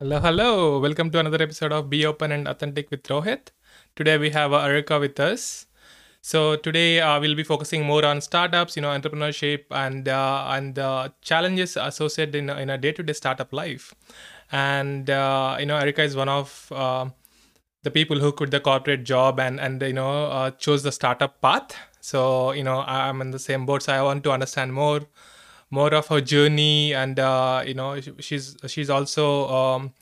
Hello, hello. Welcome to another episode of Be Open and Authentic with Rohith. Today we have uh, Aireka with us. So today uh, we'll be focusing more on startups, you know, entrepreneurship and uh, and the challenges associated in, in a day-to-day startup life. And uh, you know, Aireka is one of uh, the people who quit the corporate job and and you know uh, chose the startup path. So you know, I'm in the same boat. So I want to understand more more of her journey and uh, you know she's she's also um,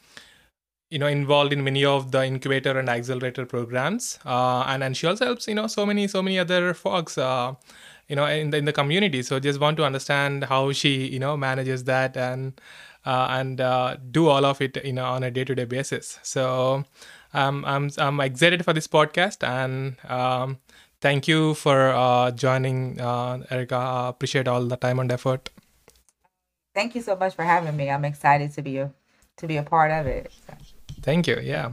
you know involved in many of the incubator and accelerator programs uh, and and she also helps you know so many so many other folks uh, you know in the in the community. So just want to understand how she you know manages that and uh, and uh, do all of it you know on a day-to-day basis. So um, i'm i'm excited for this podcast and um, thank you for uh, joining uh, Aireka I appreciate all the time and effort Thank you so much for having me. I'm excited to be a to be a part of it. Thank you. Yeah.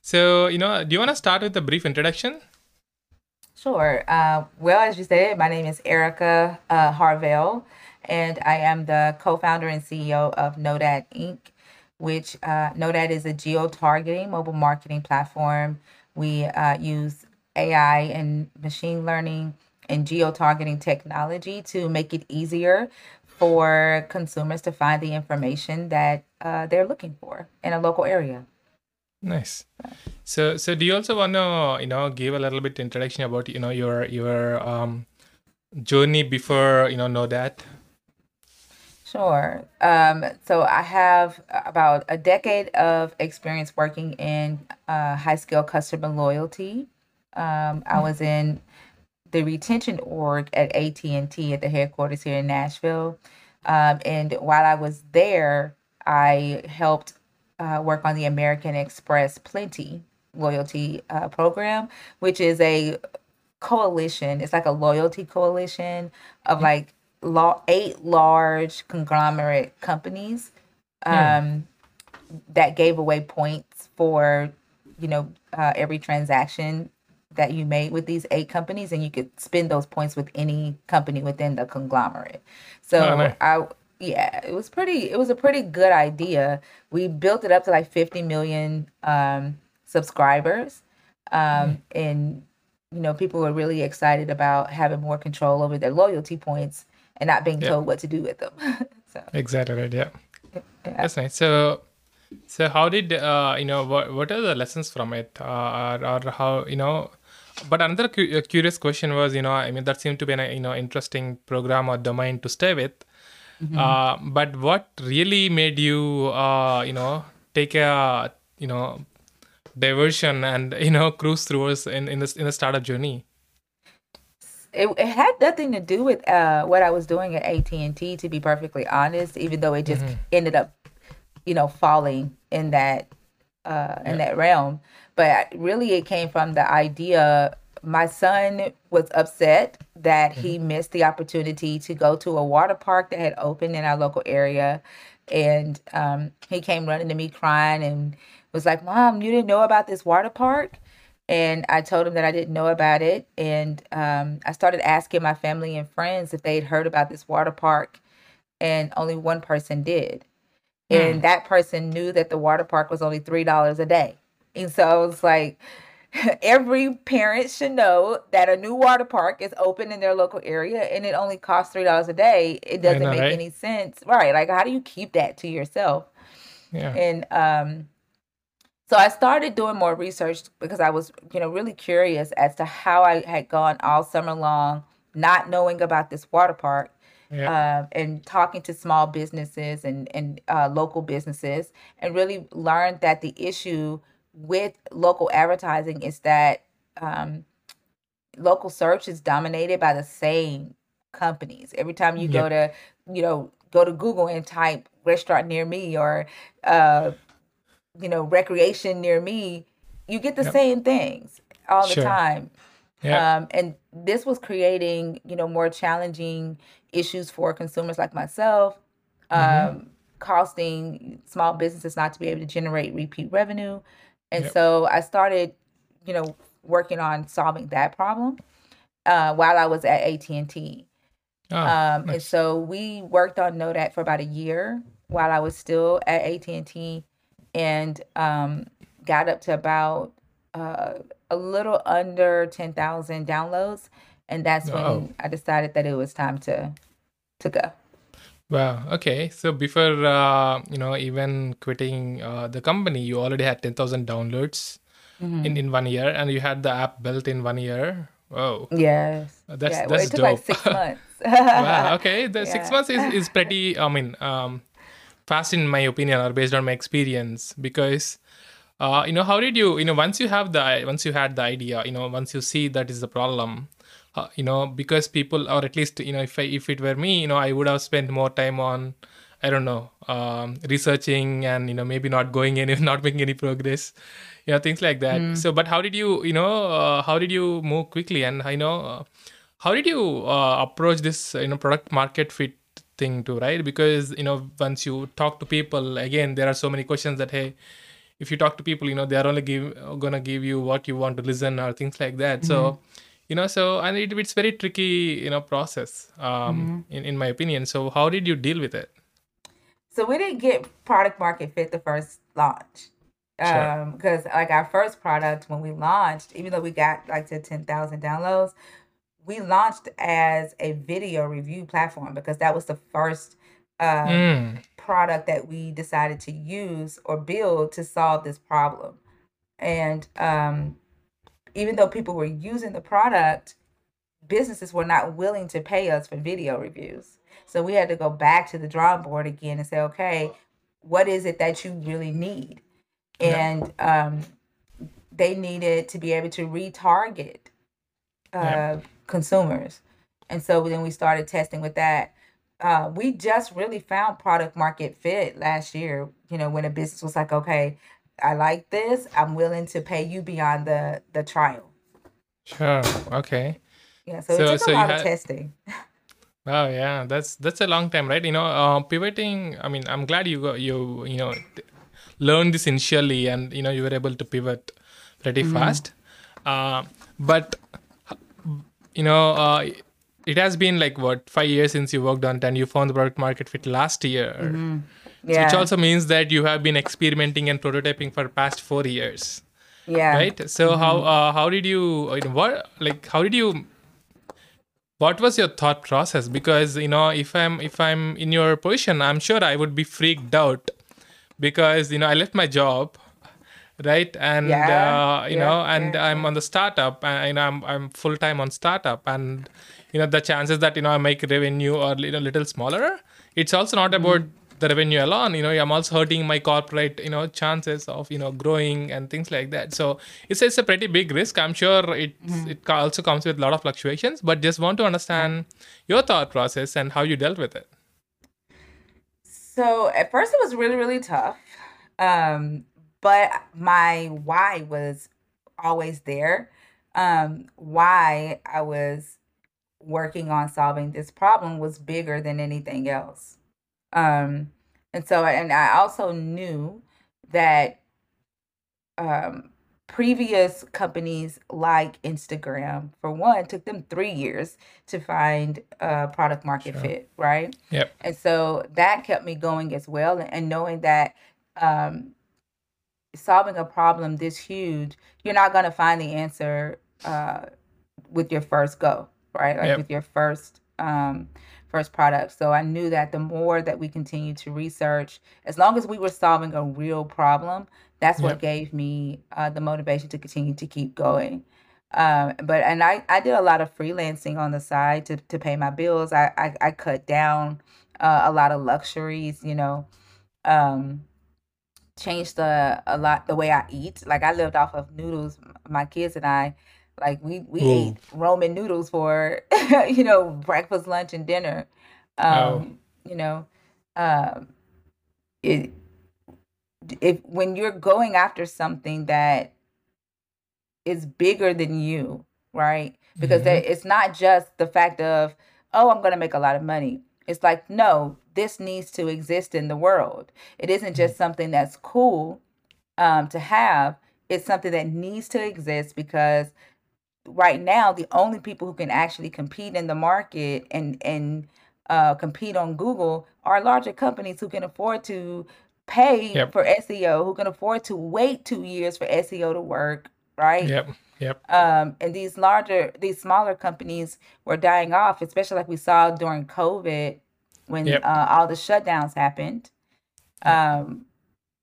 So, you know, do you want to start with a brief introduction? sure. Uh, well, as you said, my name is Aireka uh, Harvell, and I am the co-founder and CEO of Nodat Inc., which uh, Nodat is a geo-targeting mobile marketing platform. We uh, use AI and machine learning and geo-targeting technology to make it easier for consumers to find the information that uh, they're looking for in a local area. Nice. So, so do you also want to, you know, give a little bit introduction about, you know, your your um, journey before, you know, Nodat? Sure. Um, so I have about a decade of experience working in uh, high scale customer loyalty. Um, I was in the retention org at AT&T at the headquarters here in Nashville. Um, and while I was there, I helped uh, work on the American Express Plenti loyalty uh, program, which is a coalition. It's like a loyalty coalition of like law eight large conglomerate companies um, that gave away points for you know uh, every transaction that you made with these eight companies, and you could spend those points with any company within the conglomerate. Oh, So nice. I yeah, it was pretty. It was a pretty good idea. We built it up to like fifty million um, subscribers, um, and you know people were really excited about having more control over their loyalty points and not being Yeah, told what to do with them. so exactly right. Yeah, yeah. that's nice. So, so how did uh, you know what what are the lessons from it, uh, or, or how you know? But another cu- uh, curious question was, you know, I mean, that seemed to be an you know interesting program or domain to stay with. Uh, but what really made you, uh, you know, take a, you know, diversion and you know cruise through us in in this in the startup journey? it, it had nothing to do with uh, what I was doing at AT and T, to be perfectly honest. Even though it just ended up, you know, falling in that uh, in Yeah. that realm, but really it came from the idea. My son was upset that he missed the opportunity to go to a water park that had opened in our local area, and um, he came running to me crying and was like, "Mom, you didn't know about this water park?" And I told him that I didn't know about it. And um, I started asking my family and friends if they'd heard about this water park, and only one person did. Hmm. And that person knew that the water park was only $3 a day. And so I was like, every parent should know that a new water park is open in their local area and it only costs $3 a day. It doesn't know, make right? any sense. Right. Like, how do you keep that to yourself? Yeah. And um, so I started doing more research because I was, you know, really curious as to how I had gone all summer long, not knowing about this water park, Yeah. um, and talking to small businesses and and uh, local businesses, and really learned that the issue with local advertising is that um, local search is dominated by the same companies. Every time you go to, you know, go to Google and type restaurant near me or uh, you know, recreation near me, you get the Yep. same things all the time. Yeah. Um, and this was creating, you know, more challenging issues for consumers like myself, Mm-hmm. um, costing small businesses not to be able to generate repeat revenue. And Yep. so I started, you know, working on solving that problem uh, while I was at AT&T. Ah, Um, and so we worked on Nodat for about a year while I was still at AT&T. and um, got up to about uh, a little under 10,000 downloads. And that's when Wow. I decided that it was time to to go. Wow. Okay. So before uh, you know even quitting uh, the company, you already had ten thousand downloads Mm-hmm. in in one year, and you had the app built in one year. Whoa. Yes. Uh, That's yeah, well, that's it took like dope. six months. wow. Okay. The six Yeah. months is is pretty. I mean, um, fast in my opinion, or based on my experience, because. Uh, you know, how did you, you know, once you have the, once you had the idea, you know, once you see that is the problem, uh, you know, because people, or at least, you know, if I, if it were me, you know, I would have spent more time on, I don't know, um, researching and you know maybe not going any, not making any progress, you know, things like that. So, but how did you, you know, uh, how did you move quickly, and I know, uh, how did you uh, approach this, you know, product market fit thing too, right? Because you know, once you talk to people, again, there are so many questions that hey, if you talk to people, you know, they are only give gonna give you what you want to listen or things like that. So, you know, so and it, it's very tricky, you know, process, um, in in my opinion. So, how did you deal with it? So we didn't get product market fit the first launch. Sure. Um, because like our first product when we launched, even though we got like to 10,000 downloads, we launched as a video review platform because that was the first um, Mm, product that we decided to use or build to solve this problem. And um, even though people were using the product, businesses were not willing to pay us for video reviews. So we had to go back to the drawing board again and say, okay, what is it that you really need? Yeah. And um, they needed to be able to retarget uh, Yeah. consumers. And so then we started testing with that. Uh, we just really found product market fit last year, you know, when a business was like, okay, I like this, I'm willing to pay you beyond the the trial. sure. Okay. Yeah, so, So- it took so a lot of testing. Wow, yeah, that's that's a long time, right? You know, uh, pivoting. I mean, I'm glad you got you you know learned this initially, and you know you were able to pivot pretty fast. Uh, but you know, uh, it has been like what five years since you worked on it, and you found the product market fit last year, Yeah. which also means that you have been experimenting and prototyping for past four years, yeah. right? So how uh, how did you you know, what like how did you what was your thought process? Because you know if i'm if i'm in your position i'm sure i would be freaked out because you know i left my job right? And Yeah, uh, you yeah, know and yeah, i'm on the startup and you know i'm, I'm full-time on startup. And you know the chances that you know i make revenue are you know little smaller. It's also not about the revenue alone you know i'm also hurting my corporate you know chances of you know growing and things like that so it's, it's a pretty big risk i'm sure it it also comes with a lot of fluctuations but just want to understand your thought process and how you dealt with it So at first it was really, really tough. Um, but my why was always there. Um, why I was working on solving this problem was bigger than anything else. Um, and so, and I also knew that um, previous companies like Instagram, for one, took them three years to find a product market Sure. fit, right? yep And so that kept me going as well. And knowing that um, solving a problem this huge, you're not going to find the answer uh, with your first go, right? Like Yep. with your first um, first product. So I knew that the more that we continued to research, as long as we were solving a real problem, that's what Yep. gave me uh, the motivation to continue to keep going. Um, but and I, I did a lot of freelancing on the side to, to pay my bills. I, I, I cut down uh, a lot of luxuries, you know, um, changed the, a lot the way I eat. Like I lived off of noodles. My kids and I, like we, we Ooh. ate Roman noodles for, you know, breakfast, lunch, and dinner. Um, Oh. You know, um, it, if when you're going after something that is bigger than you, right? Because Mhm. that it's not just the fact of, oh, I'm going to make a lot of money. It's like, no, this needs to exist in the world. It isn't just something that's cool um, to have. It's something that needs to exist because right now the only people who can actually compete in the market and and uh, compete on Google are larger companies who can afford to pay Yep. for SEO, who can afford to wait two years for SEO to work, right? Yep. Yep. Um, and these larger, these smaller companies were dying off, especially like we saw during COVID when Yep. uh, all the shutdowns happened. Um,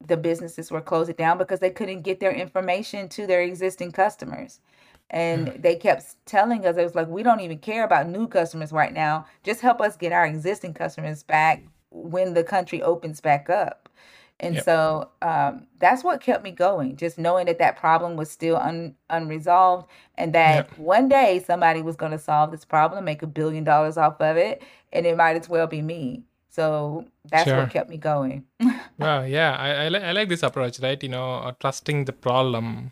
the businesses were closing down because they couldn't get their information to their existing customers. And they kept telling us, it was like, we don't even care about new customers right now. Just help us get our existing customers back when the country opens back up. And Yep. so um, that's what kept me going, just knowing that that problem was still un- unresolved and that Yep. one day somebody was going to solve this problem, make a billion dollars off of it, and it might as well be me. So that's Sure. what kept me going. Wow, yeah, I, I, li- I like this approach, right? You know, uh, trusting the problem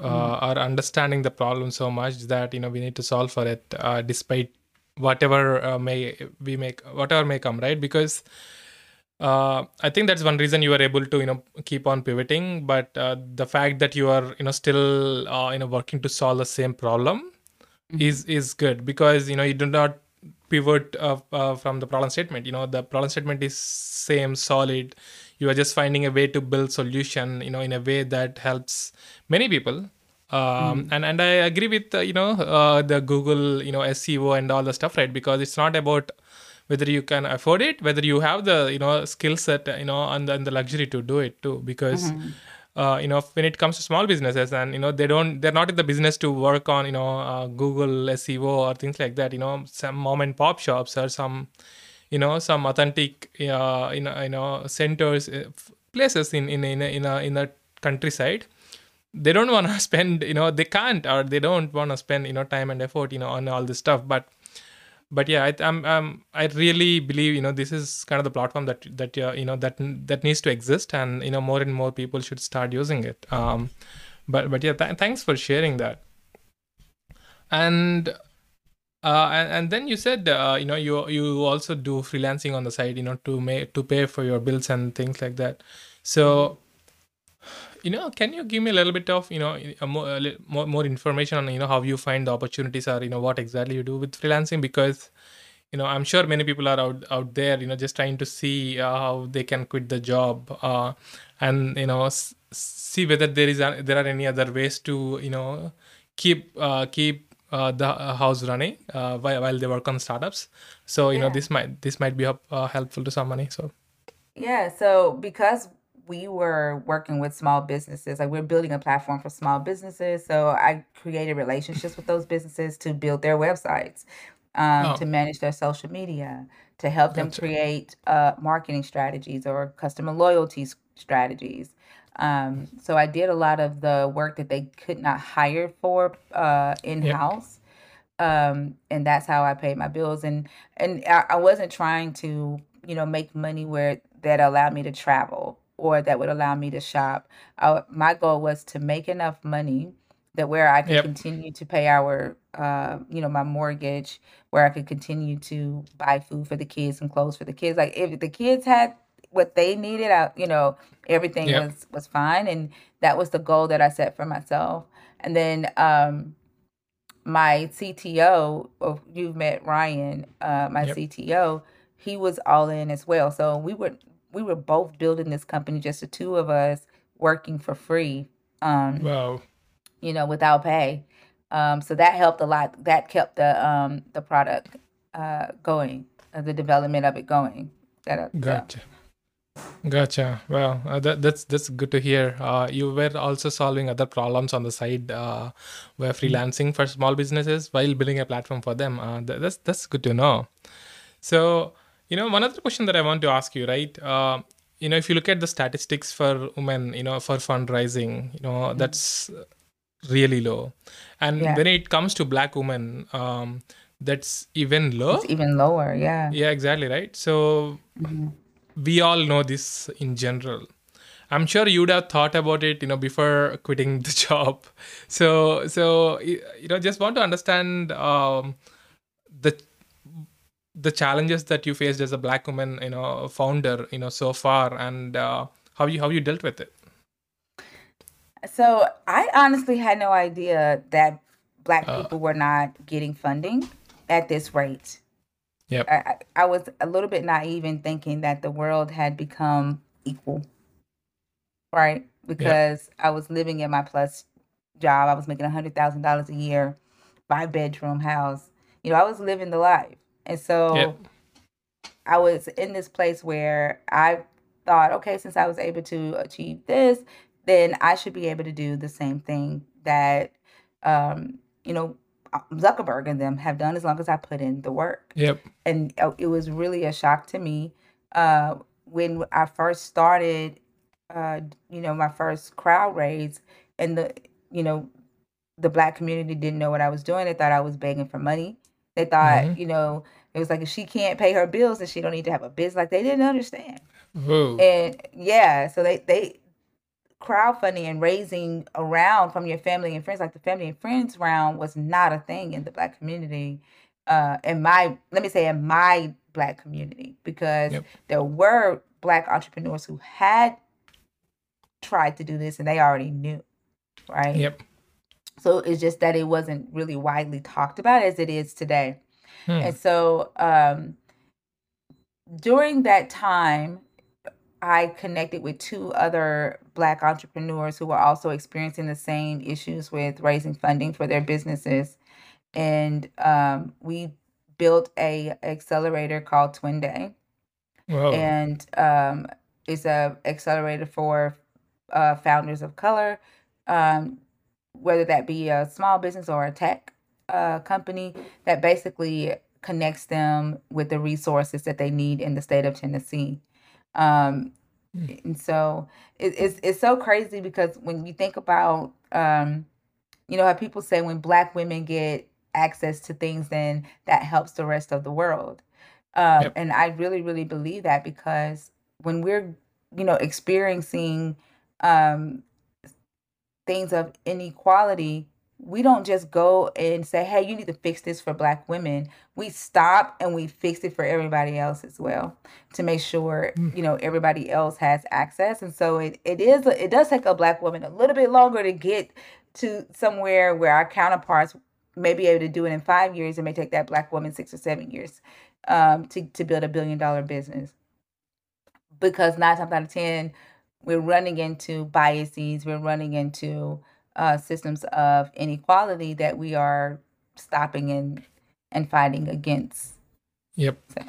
uh, or understanding the problem so much that you know we need to solve for it, uh, despite whatever uh, may we make whatever may come, right? Because uh, I think that's one reason you are able to you know keep on pivoting. But uh, the fact that you are you know still uh, you know working to solve the same problem is is good because you know you do not pivot uh, uh, from the problem statement. You know the problem statement is same solid. You are just finding a way to build solution you know in a way that helps many people. Um, and and i agree with uh, you know uh, the google you know seo and all the stuff right? Because it's not about whether you can afford it whether you have the you know skill set you know and and the luxury to do it too. Because uh, you know when it comes to small businesses and you know they don't they're not in the business to work on you know uh, google seo or things like that. You know some mom and pop shops or some you know some authentic uh, you know you know centers uh, places in in in a, in a, in a countryside. They don't want to spend you know they can't or they don't want to spend you know time and effort you know on all this stuff. But but yeah I, um, i really believe you know this is kind of the platform that that uh, you know that that needs to exist and you know more and more people should start using it. Um but but yeah th- thanks for sharing that. And uh, and, and then you said uh, you know you you also do freelancing on the side you know to make to pay for your bills and things like that. So you know can you give me a little bit of you know a more, a more more information on you know how you find the opportunities or you know what exactly you do with freelancing? Because you know i'm sure many people are out out there you know just trying to see uh, how they can quit the job uh, and you know s- see whether there is a, there are any other ways to you know keep uh, keep uh, the uh, house running uh, while, while they work on startups. So you know this might this might be help, helpful to somebody so. Yeah, so because we were working with small businesses, like we're building a platform for small businesses, so I created relationships with those businesses to build their websites, um, Oh. to manage their social media, to help them create uh, marketing strategies or customer loyalty strategies. Um, so I did a lot of the work that they could not hire for uh, in house um and that's how i paid my bills and and I, I wasn't trying to you know make money where that allowed me to travel or that would allow me to shop I, my goal was to make enough money that where i could Yep. continue to pay our uh you know my mortgage where i could continue to buy food for the kids and clothes for the kids like if the kids had what they needed I, you know everything Yep. was was fine and that was the goal that i set for myself and then um my CTO, oh, you've met Ryan, uh, my Yep. CTO, he was all in as well. So we were we were both building this company, just the two of us working for free, um, wow you know, without pay. Um, so that helped a lot. That kept the um, the product uh, going, uh, the development of it going. That uh. Gotcha. Gotcha. Well, uh, that, that's that's good to hear. Uh, you were also solving other problems on the side, uh, were freelancing for small businesses while building a platform for them. Uh, that, that's that's good to know. So, you know, one other question that I want to ask you, right? Uh, you know, if you look at the statistics for women, you know, for fundraising, you know, that's really low. And Yeah. when it comes to black women, um, that's even low. It's even lower. Yeah. Yeah, exactly, right? So we all know this in general. I'm sure you'd have thought about it, you know, before quitting the job. So, so you know, just want to understand um, the the challenges that you faced as a black woman, you know, founder, you know, so far, and uh, how you how you dealt with it. So I honestly had no idea that black Uh. people were not getting funding at this rate. Yep. I, I was a little bit naive in thinking that the world had become equal, right? Because I was living in my plus job. I was making a hundred thousand dollars a year, five bedroom house. You know, I was living the life, and so Yep. I was in this place where I thought, okay, since I was able to achieve this, then I should be able to do the same thing that, um, you know, Zuckerberg and them have done as long as I put in the work. Yep. And uh, it was really a shock to me uh, when I first started, uh, you know, my first crowd raise, and the, you know, the black community didn't know what I was doing. They thought I was begging for money. They thought, Mhm. you know, it was like if she can't pay her bills, then she don't need to have a business. Like they didn't understand. Whoa. And yeah, so they they crowdfunding and raising around from your family and friends, like the family and friends round, was not a thing in the black community. Uh, in my let me say in my black community because Yep. there were black entrepreneurs who had tried to do this and they already knew, right? Yep. So it's just that it wasn't really widely talked about as it is today. Hmm. And so um, during that time, I connected with two other Black entrepreneurs who were also experiencing the same issues with raising funding for their businesses. And um, we built a accelerator called Twin Day Whoa. and um, it's a accelerator for uh, founders of color, um, whether that be a small business or a tech uh, company that basically connects them with the resources that they need in the state of Tennessee. Um, Mm. and so it, it's it's so crazy because when you think about um, you know how people say when black women get access to things then that helps the rest of the world um, Yep. and i really really believe that because when we're you know experiencing um, things of inequality we don't just go and say hey you need to fix this for black women. We stop and we fix it for everybody else as well to make sure Mm. you know everybody else has access. And so it, it is it does take a black woman a little bit longer to get to somewhere where our counterparts may be able to do it in five years. It may take that black woman six or seven years um, to, to build a billion dollar business. Because nine times out of ten we're running into biases we're running into uh, systems of inequality that we are stopping and and fighting against Yep. So-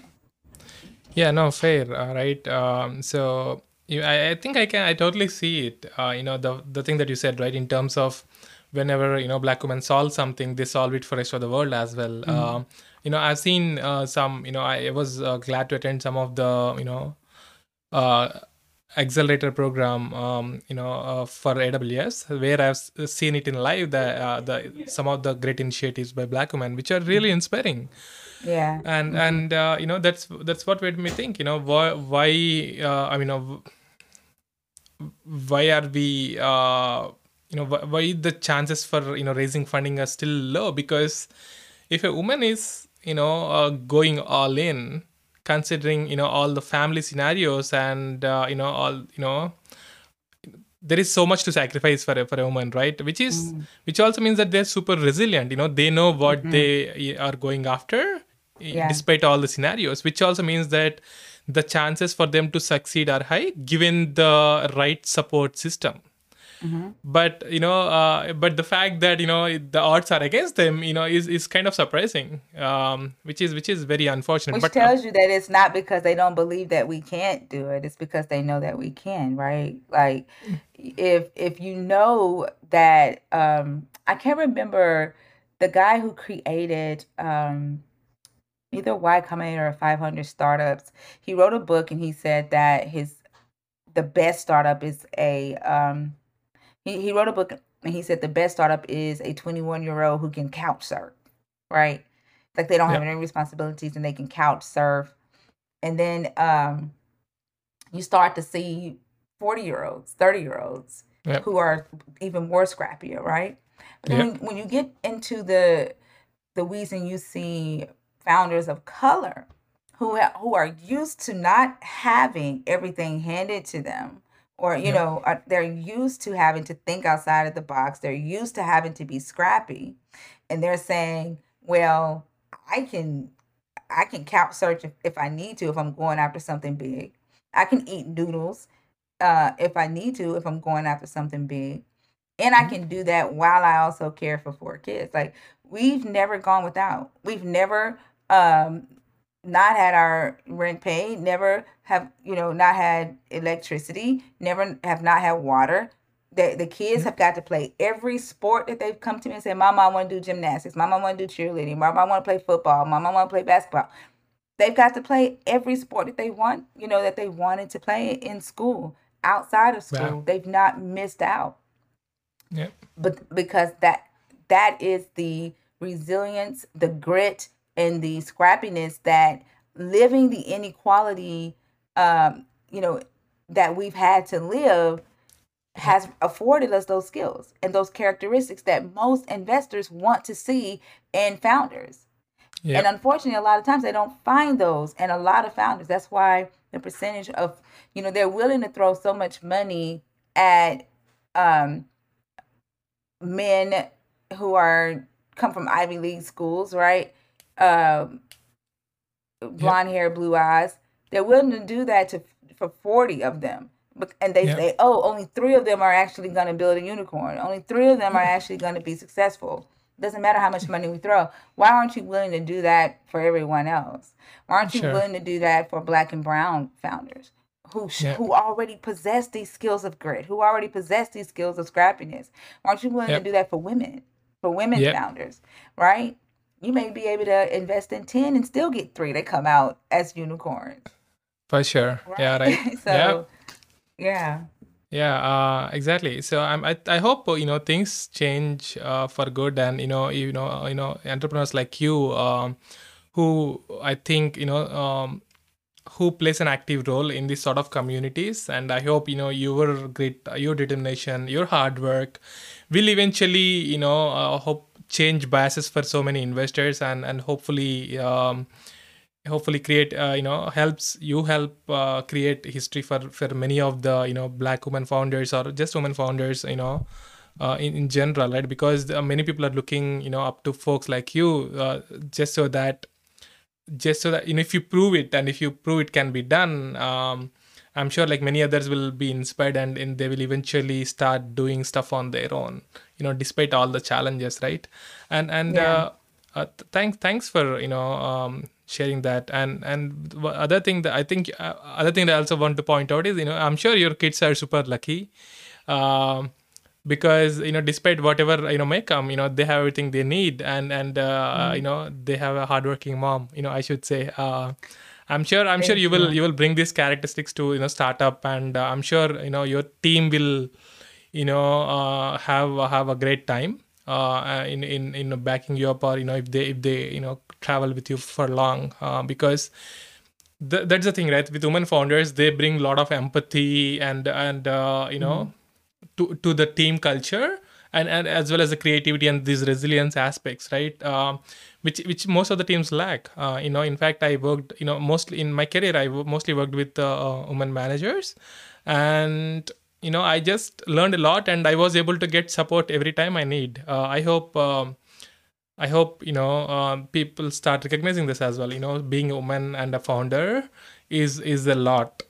Yeah, no, fair. Uh, right. Um, so you, I, I think I can, I totally see it. Uh, you know, the the thing that you said, right, in terms of whenever you know black women solve something, they solve it for rest of the world as well. Um, you know, I've seen uh, some. You know, I was uh, glad to attend some of the you know uh, accelerator program. Um, you know, uh, for AWS, where I've seen it in live. The uh, the some of the great initiatives by black women, which are really inspiring yeah and and uh, you know that's that's what made me think you know why why uh, i mean uh, why are we uh, you know why, why the chances for you know raising funding are still low because if a woman is you know uh, going all in considering you know all the family scenarios and uh, you know all you know there is so much to sacrifice for a, for a woman right? Which is which also means that they're super resilient. You know they know what they are going after Yeah. despite all the scenarios which also means that the chances for them to succeed are high given the right support system but you know uh, but the fact that you know the odds are against them you know is, is kind of surprising um, which is which is very unfortunate. Which but uh, tells you that it's not because they don't believe that we can't do it. It's because they know that we can right? Like if if you know that um i can't remember the guy who created um either y combinator or 500 startups. He wrote a book and he said that his the best startup is a um he, he wrote a book and he said the best startup is a 21 year old who can couch surf right like they don't have any responsibilities and they can couch surf and then um you start to see 40 year olds 30 year olds Yep. who are even more scrappier right but then Yeah. when, when you get into the the weeds and you see founders of color who ha- who are used to not having everything handed to them or you Yeah. know are, they're used to having to think outside of the box they're used to having to be scrappy and they're saying well i can i can couch search if, if i need to if i'm going after something big i can eat noodles uh, if I need to, if I'm going after something big. And I can do that while I also care for four kids. Like we've never gone without. We've never um not had our rent paid, never have, you know, not had electricity, never have not had water. The, the kids have got to play every sport that they've come to me and say, Mama, I want to do gymnastics. Mama, I want to do cheerleading. Mama, I want to play football. Mama, I want to play basketball. They've got to play every sport that they want, you know, that they wanted to play in school, outside of school. Wow. They've not missed out Yeah. but because that that is the resilience the grit and the scrappiness that living the inequality um you know that we've had to live has afforded us those skills and those characteristics that most investors want to see in founders Yeah. and unfortunately, a lot of times they don't find those. And a lot of founders, that's why the percentage of, you know, they're willing to throw so much money at um, men who are come from Ivy League schools, right? Um, blonde hair, blue eyes. They're willing to do that to for 40 of them. But- And they Yeah. say, oh, only three of them are actually going to build a unicorn. Only three of them are actually going to be successful. Doesn't matter how much money we throw. Why aren't you willing to do that for everyone else? Why aren't you Sure. willing to do that for black and brown founders who sh- Yeah. who already possess these skills of grit, who already possess these skills of scrappiness? Why aren't you willing Yep. to do that for women, for women Yep. founders, right? You may be able to invest in 10 and still get three that come out as unicorns. For sure. Yeah. Right. so, yeah. yeah. Yeah, uh, exactly. So I'm, I, I hope you know things change uh, for good, and you know, you know, you know, entrepreneurs like you, um, who I think you know, um, who plays an active role in these sort of communities, and I hope you know your great, your determination, your hard work, will eventually you know, uh, hope change biases for so many investors, and and hopefully. Um, hopefully create uh, you know helps you help uh, create history for for many of the you know black women founders or just women founders you know uh, in, in general right because uh, many people are looking you know up to folks like you uh, just so that just so that you know if you prove it and if you prove it can be done um, i'm sure like many others will be inspired and, and they will eventually start doing stuff on their own you know despite all the challenges right? And and Yeah. uh, uh, th- thanks thanks for you know um, sharing that. And and other thing that i think uh, other thing that i also want to point out is you know i'm sure your kids are super lucky um, because you know despite whatever you know may come you know they have everything they need. And and uh, you know they have a hardworking mom you know i should say. Uh, i'm sure i'm sure Thank you will you. you will bring these characteristics to you know startup and uh, i'm sure you know your team will you know uh, have have a great time uh, in in in backing you up or you know if they if they you know travel with you for long uh, because th- that's the thing right? With women founders they bring a lot of empathy and and uh, you know to to the team culture and, and as well as the creativity and these resilience aspects right? Um, which which most of the teams lack uh, you know in fact i worked you know mostly in my career i mostly worked with uh, women managers and you know i just learned a lot and i was able to get support every time i need uh, i hope um, I hope you know um, people start recognizing this as well. You know, being a woman and a founder is is a lot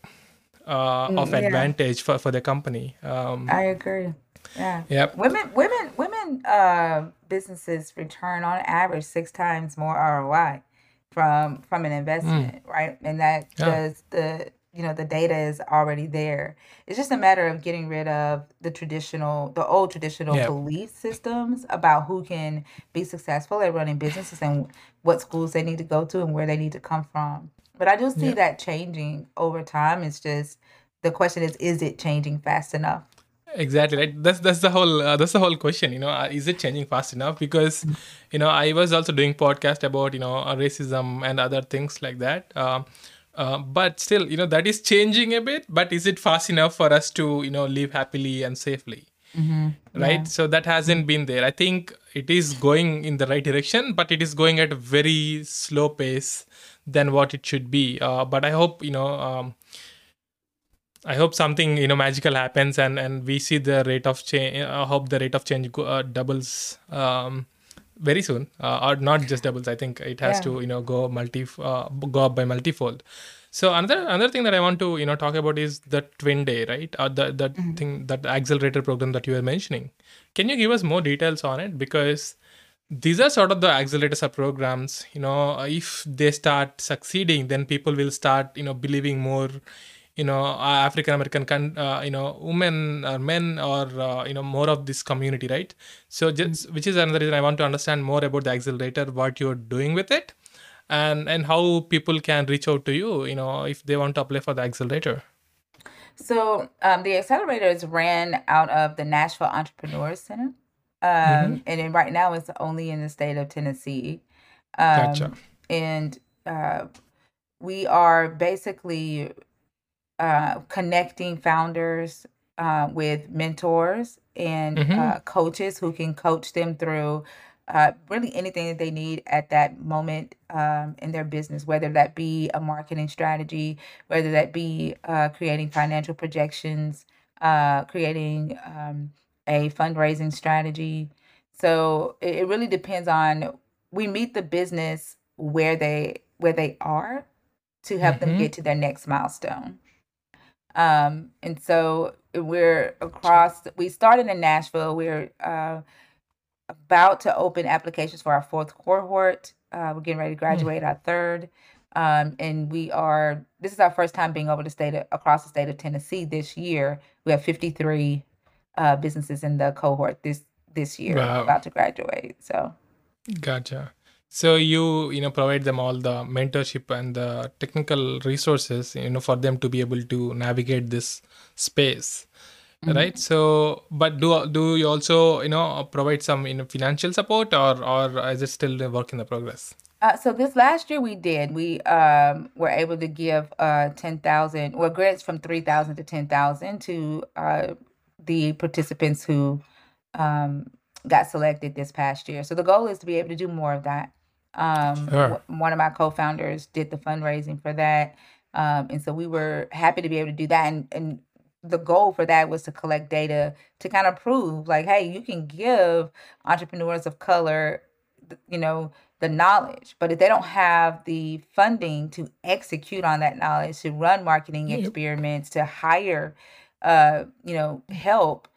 uh, of Mm, yeah. advantage for for the company. Um, I agree. Yeah. Yep. Women, women, women. Uh, businesses return on average six times more ROI from from an investment, right? And that Yeah. does the you know the data is already there. It's just a matter of getting rid of the traditional, the old traditional Yeah. belief systems about who can be successful at running businesses and what schools they need to go to and where they need to come from. But I do see Yeah. that changing over time. It's just the question is, is it changing fast enough? Exactly right that's that's the whole uh, that's the whole question you know uh, is it changing fast enough? Because you know i was also doing podcast about you know uh, racism and other things like that um, uh, but still you know that is changing a bit but is it fast enough for us to you know live happily and safely? Right? So that hasn't been there. I think it is going in the right direction but it is going at a very slow pace than what it should be uh, but i hope you know um, I hope something you know magical happens and and we see the rate of change. I hope the rate of change go, uh, doubles um, very soon, uh, or not just doubles. I think it has Yeah. to you know go multi uh, go up by multifold. So another another thing that I want to you know talk about is the Twin Day, right? Or the that thing that accelerator program that you were mentioning. Can you give us more details on it? Because these are sort of the accelerators of programs. You know, if they start succeeding, then people will start you know believing more. You know, African American, con- uh, you know, women or men or uh, you know more of this community, right? So, just which is another reason I want to understand more about the accelerator, what you're doing with it, and and how people can reach out to you you know if they want to apply for the accelerator So um, the accelerators ran out of the Nashville Entrepreneurs Center, um, and then right now it's only in the state of Tennessee. Gotcha. Um, and uh, we are basically uh, connecting founders uh, with mentors and Mm-hmm. uh, coaches who can coach them through uh, really anything that they need at that moment um, in their business, whether that be a marketing strategy, whether that be uh, creating financial projections, uh, creating um, a fundraising strategy. So it, it really depends on we meet the business where they where they are to help them Mm-hmm. get to their next milestone. Um, and so we're across. We started in Nashville. We're uh, about to open applications for our fourth cohort. Uh, we're getting ready to graduate our third. Um, and we are. This is our first time being able to state of, across the state of Tennessee this year. We have 53 uh, businesses in the cohort this this year Wow. about to graduate. So Gotcha. So you you know provide them all the mentorship and the technical resources you know for them to be able to navigate this space, right? So, but do do you also you know provide some you know financial support or or is it still a work in the progress? Uh, so this last year we did. We um, were able to give uh, ten thousand, well, grants from three thousand to ten thousand to uh, the participants who um, got selected this past year. So the goal is to be able to do more of that. Um, Sure. w- one of my co-founders did the fundraising for that, um, and so we were happy to be able to do that. And, and the goal for that was to collect data to kind of prove, like, hey, you can give entrepreneurs of color, you know, the knowledge, but if they don't have the funding to execute on that knowledge, to run marketing Yep. experiments, to hire, uh, you know, help,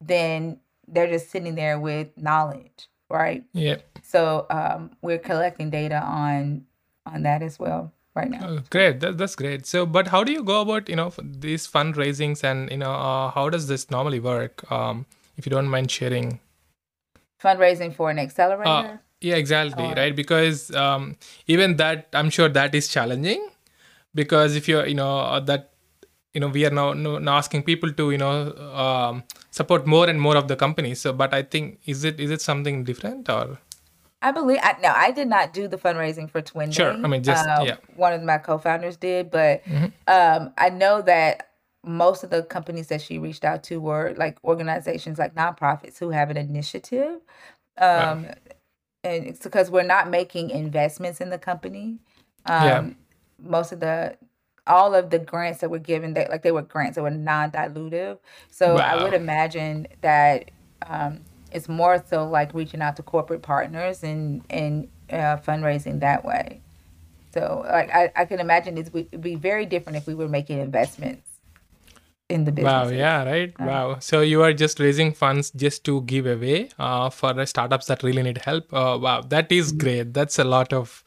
then they're just sitting there with knowledge, right? Yeah. So um, we're collecting data on on that as well right now. Oh, great. That, that's great. So, but how do you go about, you know, these fundraisings and, you know, uh, how does this normally work? Um, if you don't mind sharing. Fundraising for an accelerator. Uh, yeah, exactly. Or- Right. Because um, even that, I'm sure that is challenging because if you're, you know, uh, that, you know, we are now, now asking people to, you know, um, support more and more of the companies. So, but I think, is it, is it something different or? I believe I no, I did not do the fundraising for Twin Sure, Day. I mean, just- Um, yeah. One of my co-founders did, but Mhm. um, I know that most of the companies that she reached out to were like organizations like nonprofits who have an initiative. Um, and it's because we're not making investments in the company. Um, Yeah. Most of the all of the grants that were given, they like they were grants that were non-dilutive. So I would imagine that um, it's more so like reaching out to corporate partners and and uh, fundraising that way. So like I, I can imagine it would be very different if we were making investments in the business. Wow, yeah, right. wow. So you are just raising funds just to give away uh, for the startups that really need help. Uh, wow, that is great. That's a lot of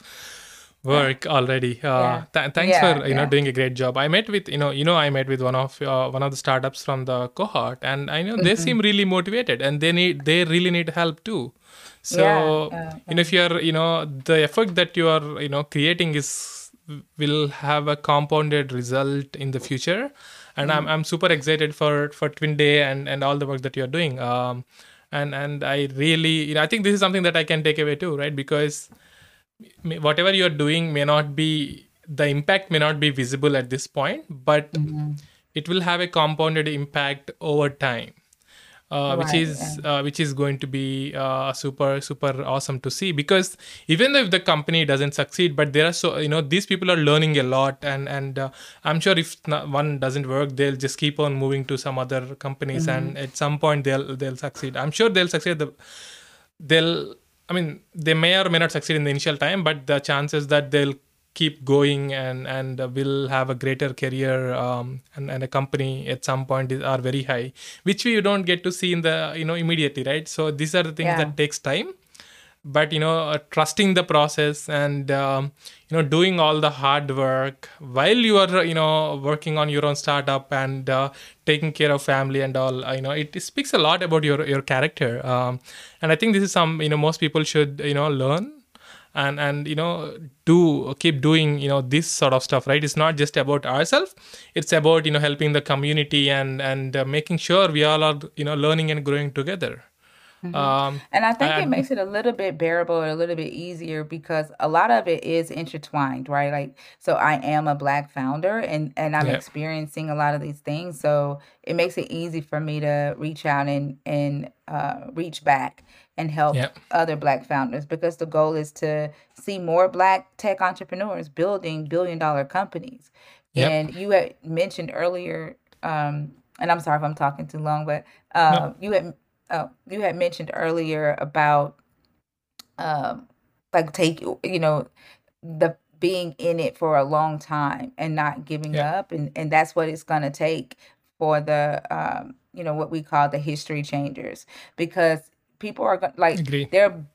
work already. Uh, Yeah. th- thanks Yeah, for you know doing a great job. I met with you know you know I met with one of uh, one of the startups from the cohort, and I know Mm-hmm. they seem really motivated and they need they really need help too. So Yeah, yeah, you know if you're you know the effort that you are you know creating is will have a compounded result in the future and I'm, I'm super excited for for twin day and and all the work that you're doing um and and i really you know i think this is something that i can take away too right because whatever you're doing may not be the impact may not be visible at this point but it will have a compounded impact over time uh, which Right, is uh, which is going to be uh, super super awesome to see. Because even if the company doesn't succeed but there are so you know these people are learning a lot and and uh, i'm sure if one doesn't work they'll just keep on moving to some other companies and at some point they'll they'll succeed. I'm sure they'll succeed. The they'll i mean they may or may not succeed in the initial time but the chances that they'll keep going and and uh, will have a greater career um, and, and a company at some point is, are very high which we don't get to see in the you know immediately right so these are the things Yeah. that takes time but you know uh, trusting the process and um, you know doing all the hard work while you are uh, you know working on your own startup and uh, taking care of family and all uh, you know it, it speaks a lot about your your character um, and i think this is some you know most people should you know learn and and you know do keep doing you know this sort of stuff right it's not just about ourselves it's about you know helping the community and and uh, making sure we all are you know learning and growing together um And I think it makes it a little bit bearable or a little bit easier because a lot of it is intertwined, right? Like, so I am a black founder and and I'm yeah. experiencing a lot of these things, so it makes it easy for me to reach out and and uh, reach back and help yeah. other black founders because the goal is to see more black tech entrepreneurs building billion dollar companies. yep. And you had mentioned earlier, um, and I'm sorry if I'm talking too long, but no. uh, you had uh, you had mentioned earlier about um, like take you know the being in it for a long time and not giving yeah. up, and and that's what it's gonna take for the um, you know what we call the history changers because people are like they're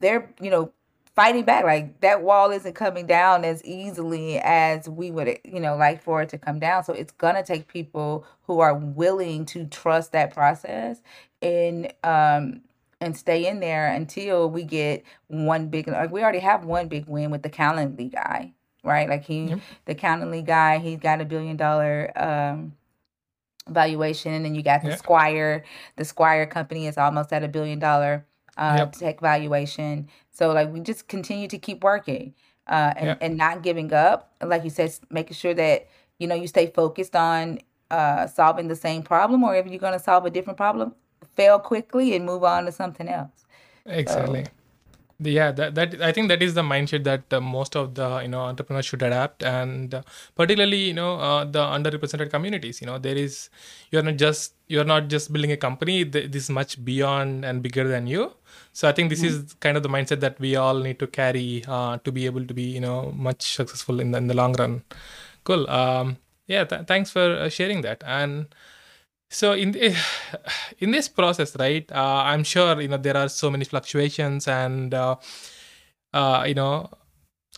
they're you know fighting back. Like that wall isn't coming down as easily as we would you know like for it to come down. So it's gonna take people who are willing to trust that process and um and stay in there until we get one big like we already have one big win with the Calendly guy right? Like he yep. the Calendly guy he's got a billion dollar um valuation and then you got the yeah. Squire. The Squire company is almost at a billion dollar uh yep. tech valuation. So like we just continue to keep working uh and yeah and not giving up. Like you said making sure that you know you stay focused on uh solving the same problem or if you're going to solve a different problem fail quickly and move on to something else. Exactly. so yeah that, that i think that is the mindset that uh, most of the you know entrepreneurs should adapt and uh, particularly you know uh, the underrepresented communities you know there is you're not just you're not just building a company th- this is much beyond and bigger than you. So i think this mhm. is kind of the mindset that we all need to carry uh, to be able to be you know much successful in the, in the long run. Cool. Um yeah th- thanks for uh, sharing that. And so in the, in this process right uh, i'm sure you know there are so many fluctuations and uh, uh, you know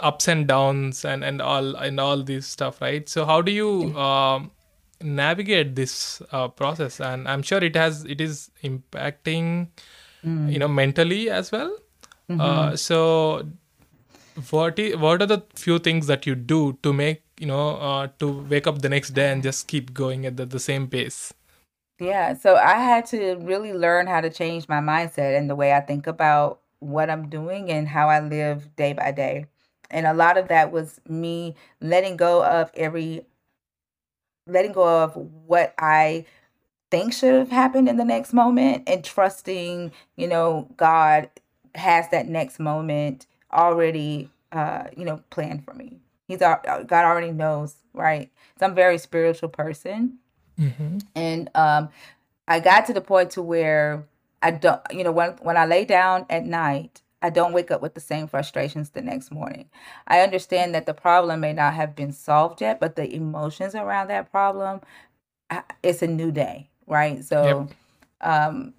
ups and downs and and all and all this stuff right? So how do you um, navigate this uh, process? And i'm sure it has it is impacting you Mm, know mentally as well. Uh, so what is, what are the few things that you do to make you know uh, to wake up the next day and just keep going at the, the same pace Yeah, so I had to really learn how to change my mindset and the way I think about what I'm doing and how I live day by day. And a lot of that was me letting go of every, letting go of what I think should have happened in the next moment and trusting, you know, God has that next moment already, uh, you know, planned for me. He's uh, God already knows, right? So I'm a very spiritual person mm-hmm. and um i got to the point to where i don't you know when when i lay down at night i don't wake up with the same frustrations the next morning. I understand that the problem may not have been solved yet but the emotions around that problem, it's a new day right? Yep. so um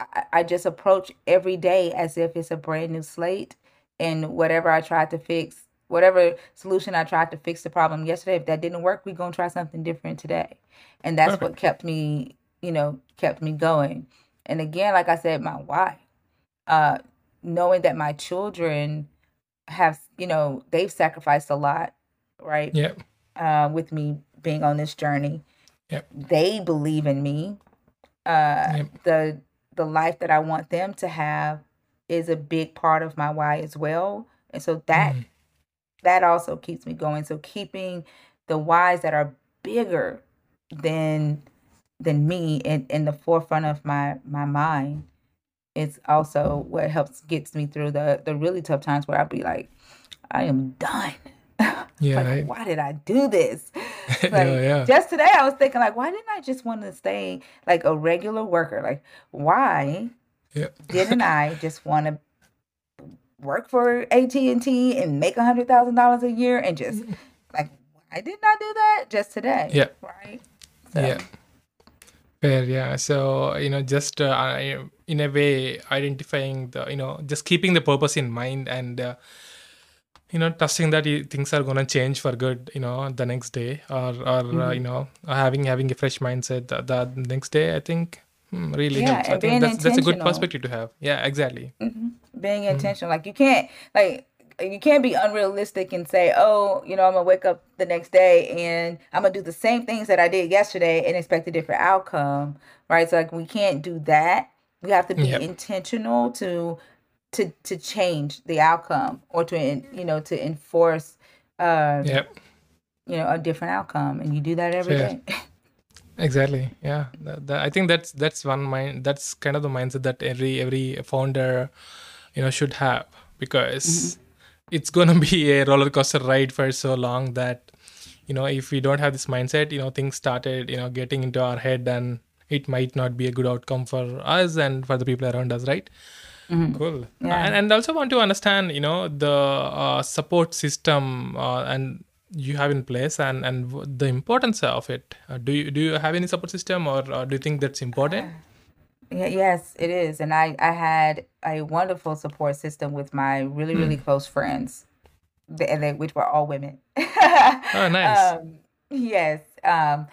I, I just approach every day as if it's a brand new slate and whatever i try to fix whatever solution i tried to fix the problem yesterday if that didn't work we're going to try something different today. And that's what kept me you know kept me going. And again like i said my why uh knowing that my children have you know they've sacrificed a lot right yep. uh with me being on this journey. Yep. They believe in me. Uh yep. the the life that i want them to have is a big part of my why as well. And so that mm. That also keeps me going. So keeping the whys that are bigger than than me in, in the forefront of my my mind it's also what helps gets me through the the really tough times where i'll be like i am done. Yeah like right why did i do this? Yeah yeah. just today i was thinking like why didn't i just want to stay like a regular worker? Like why yeah didn't i just want to work for AT and T and make a hundred thousand dollars a year and just like I did not do that just today. Yeah. Right. yeah fair yeah so you know just uh, in a way identifying the you know just keeping the purpose in mind and uh, you know trusting that things are going to change for good you know the next day or or uh, you know having having a fresh mindset the, the next day i think hmm, really Yeah, helps i think that's that's a good perspective to have yeah exactly being intentional. Like you can't like you can't be unrealistic and say, "Oh, you know, I'm gonna wake up the next day and I'm gonna do the same things that I did yesterday and expect a different outcome." Right? So like we can't do that. We have to be Yep. intentional to to to change the outcome or to you know to enforce uh yeah you know a different outcome and you do that every Fair. day. exactly yeah. That, that- i think that's that's one mind that's kind of the mindset that every every founder you know should have because it's going to be a roller coaster ride for so long that you know if we don't have this mindset you know things started you know getting into our head and it might not be a good outcome for us and for the people around us right? Cool. Yeah. and, and also want to understand you know the uh, support system uh, and you have in place and and the importance of it uh, do you do you have any support system or uh, do you think that's important Yeah, yes, it is. And I I had a wonderful support system with my really really close friends, th- and they, which were all women. Oh, nice. Um, yes. Um,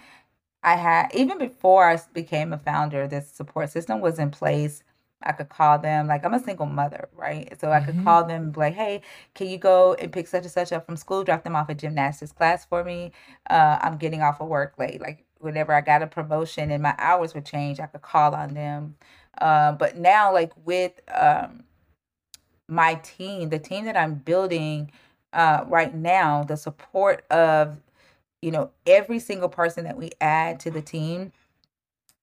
I had even before I became a founder, this support system was in place. I could call them like I'm a single mother, right? So I could call them like, "Hey, can you go and pick such and such up from school? Drop them off at gymnastics class for me. Uh, I'm getting off of work late. Like whenever I got a promotion and my hours would change, I could call on them. Uh, but now, like with um, my team, the team that I'm building uh, right now, the support of you know every single person that we add to the team,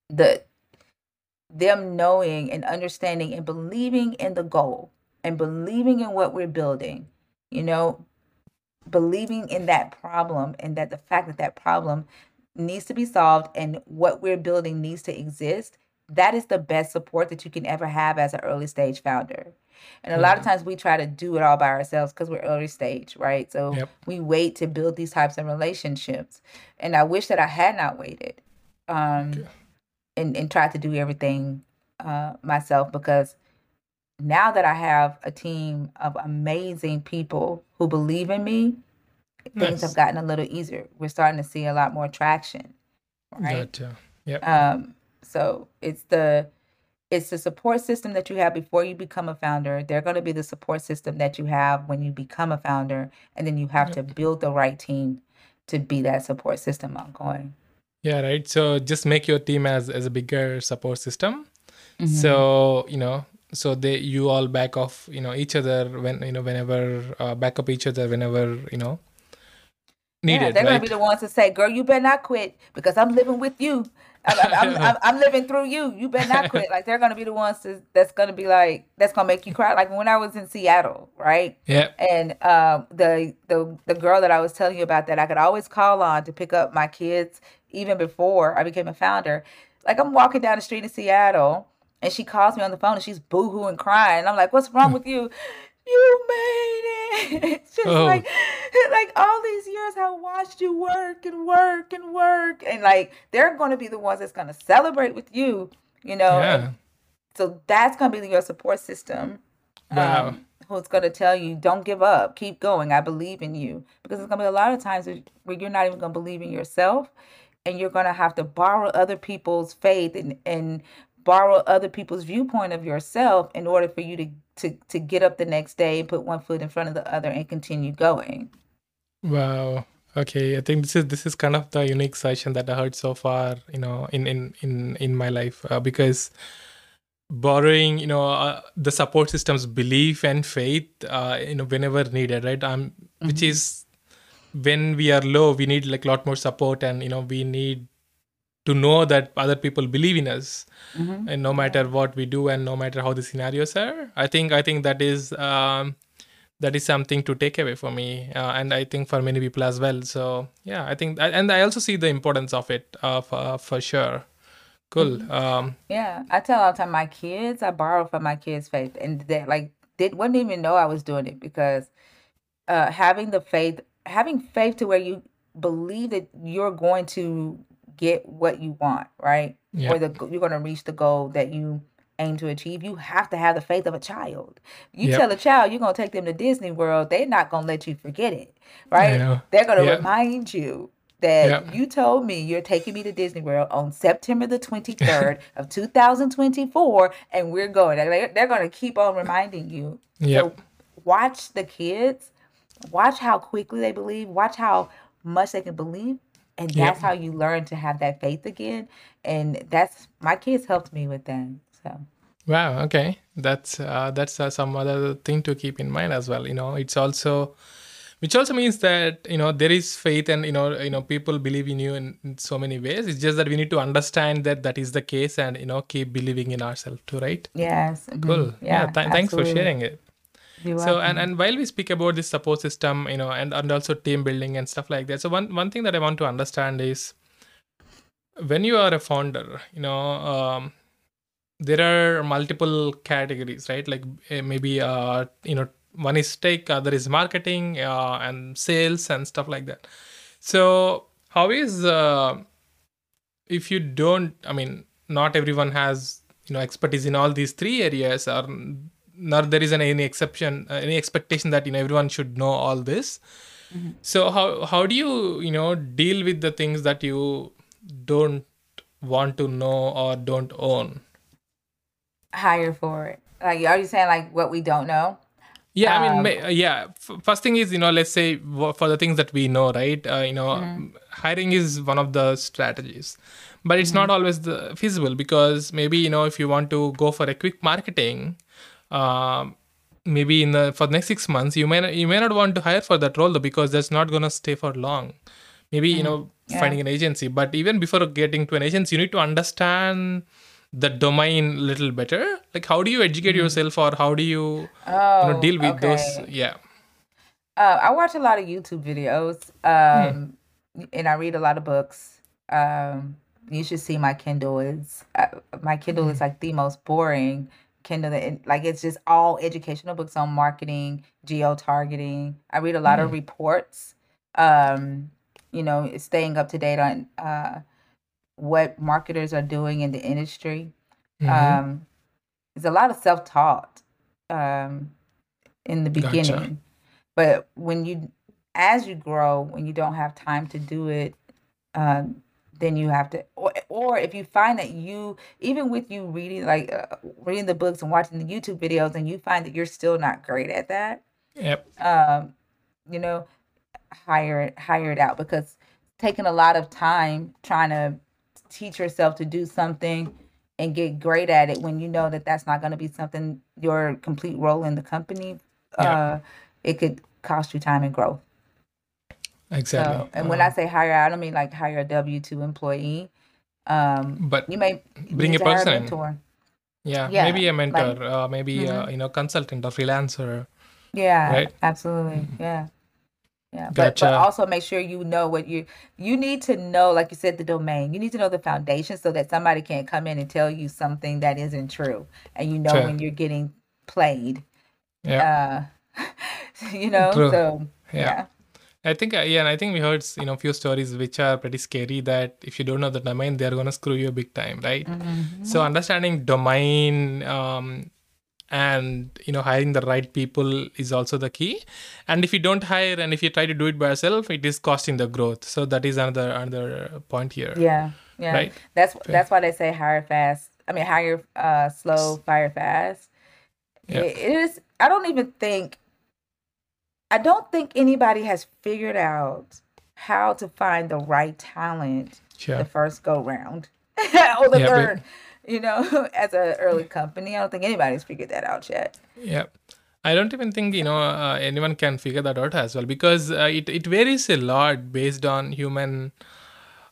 the them knowing and understanding and believing in the goal and believing in what we're building, you know, believing in that problem and that the fact that that problem needs to be solved and what we're building needs to exist that is the best support that you can ever have as an early stage founder. And a lot of times we try to do it all by ourselves because we're early stage right? So Yep. we wait to build these types of relationships. And i wish that i had not waited. Um and, and tried to do everything uh myself because now that i have a team of amazing people who believe in me things have gotten a little easier. We're starting to see a lot more traction right? Gotcha. Yep. um so it's the it's the support system that you have before you become a founder. They're going to be the support system that you have when you become a founder and then you have to build the right team to be that support system ongoing Yeah, right. So just make your team as as a bigger support system. Mm-hmm. So you know, so they you all back off you know each other when you know whenever uh, back up each other whenever you know yeah, needed, they're gonna be the ones to say girl you better not quit because i'm living with you. I'm, I'm, I'm, I'm, living through you. You better not quit. Like they're to be the ones to, that's to be like that's to make you cry. Like when i was in seattle right? Yeah, and um, the the the girl that I was telling you about that I could always call on to pick up my kids even before I became a founder. Like I'm walking down the street in Seattle, and she calls me on the phone and she's boohooing crying. And I'm like, "What's wrong with you? You made it!" It's just Oh. like like all these years I watched you work and work and work, and like they're going to be the ones that's going to celebrate with you. You know, and yeah. so that's going to be your support system Wow. um, who's going to tell you, don't give up, keep going, I believe in you. Because there's going to be a lot of times where you're not even going to believe in yourself and you're going to have to borrow other people's faith and, and borrow other people's viewpoint of yourself in order for you to, to, to get up the next day and put one foot in front of the other and continue going. Wow. Okay, I think this is this is kind of the unique session that I heard so far. You know, in in in in my life uh, because borrowing you know uh, the support system's belief and faith uh, you know whenever needed right um which is when we are low we need like a lot more support and you know we need to know that other people believe in us. And no matter what we do and no matter how the scenarios are i think i think that is um that is something to take away for me uh, and i think for many people as well. So yeah i think and i also see the importance of it uh, for, for sure. Cool. Um Yeah, I tell all the time my kids, I borrow from my kids' faith, and that like didn't wouldn't even know I was doing it because uh, having the faith, having faith to where you believe that you're going to get what you want, right? Yeah. Or the you're going to reach the goal that you aim to achieve. You have to have the faith of a child. You Yep. tell a child you're going to take them to Disney World, they're not going to let you forget it, right? They're going to Yeah. remind you that Yeah. you told me you're taking me to Disney World on September the 23rd of 2024 and we're going. They're, they're going to keep on reminding you. Yep. So watch the kids, watch how quickly they believe, watch how much they can believe. And Yep. that's how you learn to have that faith again. And that's my kids helped me with that. So Wow. Okay. That's uh, that's uh, some other thing to keep in mind as well. You know, it's also, which also means that you know there is faith and you know you know people believe in you in, in so many ways. It's just that we need to understand that that is the case and you know keep believing in ourselves too. Right. yes. Cool. Yeah. th- thanks for sharing it. You're so and, and while we speak about this support system you know and, and also team building and stuff like that so one one thing that i want to understand is when you are a founder you know um, there are multiple categories right? Like eh, maybe uh, you know one is tech other is marketing uh, and sales and stuff like that. So how is uh, if you don't i mean not everyone has you know expertise in all these three areas or nor there is an, any exception uh, any expectation that you know everyone should know all this. So how how do you you know deal with the things that you don't want to know or don't own? Hire for it. Like, are you saying like what we don't know? yeah i mean Um, uh, yeah. F- first thing is you know let's say for the things that we know right? Uh, you know hiring is one of the strategies but it's not always the feasible because maybe you know if you want to go for a quick marketing um, maybe in the for the next six months you may not, you may not want to hire for that role though because that's not gonna stay for long. Maybe you know Yeah. finding an agency but even before getting to an agency you need to understand the domain a little better. Like how do you educate yourself or how do you Oh, you know deal with those? yeah. Uh, I watch a lot of YouTube videos, um, and I read a lot of books. Um, you should see my Kindle. Is uh, my Kindle is like the most boring Kindle. That, like it's just all educational books on marketing, geo targeting. I read a lot of reports. Um, you know, staying up to date on uh, what marketers are doing in the industry. Mhm. Um, there's a lot of self taught um, in the Gotcha. beginning, but when you, as you grow, when you don't have time to do it, um, then you have to, or, or if you find that you, even with you reading like uh, reading the books and watching the YouTube videos, and you find that you're still not great at that, yep um, you know, hire it, hire it out because taking a lot of time trying to teach yourself to do something and get great at it when you know that that's not going to be something your complete role in the company. Yeah. Uh, it could cost you time and growth. Exactly So, and when Uh, I say hire I don't mean like hire a W two employee. Um, but you may Bring a person in. mentor. yeah, yeah, maybe a mentor like- Mm-hmm. uh, maybe uh, you know consultant or freelancer Yeah, Right? absolutely. Yeah. Yeah. But Gotcha. but also make sure you know what you you need to know, like you said, the domain. You need to know the foundation so that somebody can't come in and tell you something that isn't true. And you know Sure. when you're getting played. yeah Uh you know, True. so Yeah. yeah. I think uh, yeah, and I think we heard you know a few stories which are pretty scary that if you don't know the domain, they're gonna screw you a big time, right? Mm-hmm. So understanding domain um, and you know hiring the right people is also the key. And if you don't hire and if you try to do it by yourself, it is costing the growth. So that is another another point here. Yeah. Yeah. Right. That's that's why they say hire fast. I mean hire uh slow, fire fast. Yeah. It- it is I don't even think I don't think anybody has figured out how to find the right talent Sure. the first go round or the Yeah, but- third. You know, as an early company, I don't think anybody's figured that out yet. Yeah. I don't even think you know uh, anyone can figure that out as well because uh, it it varies a lot based on human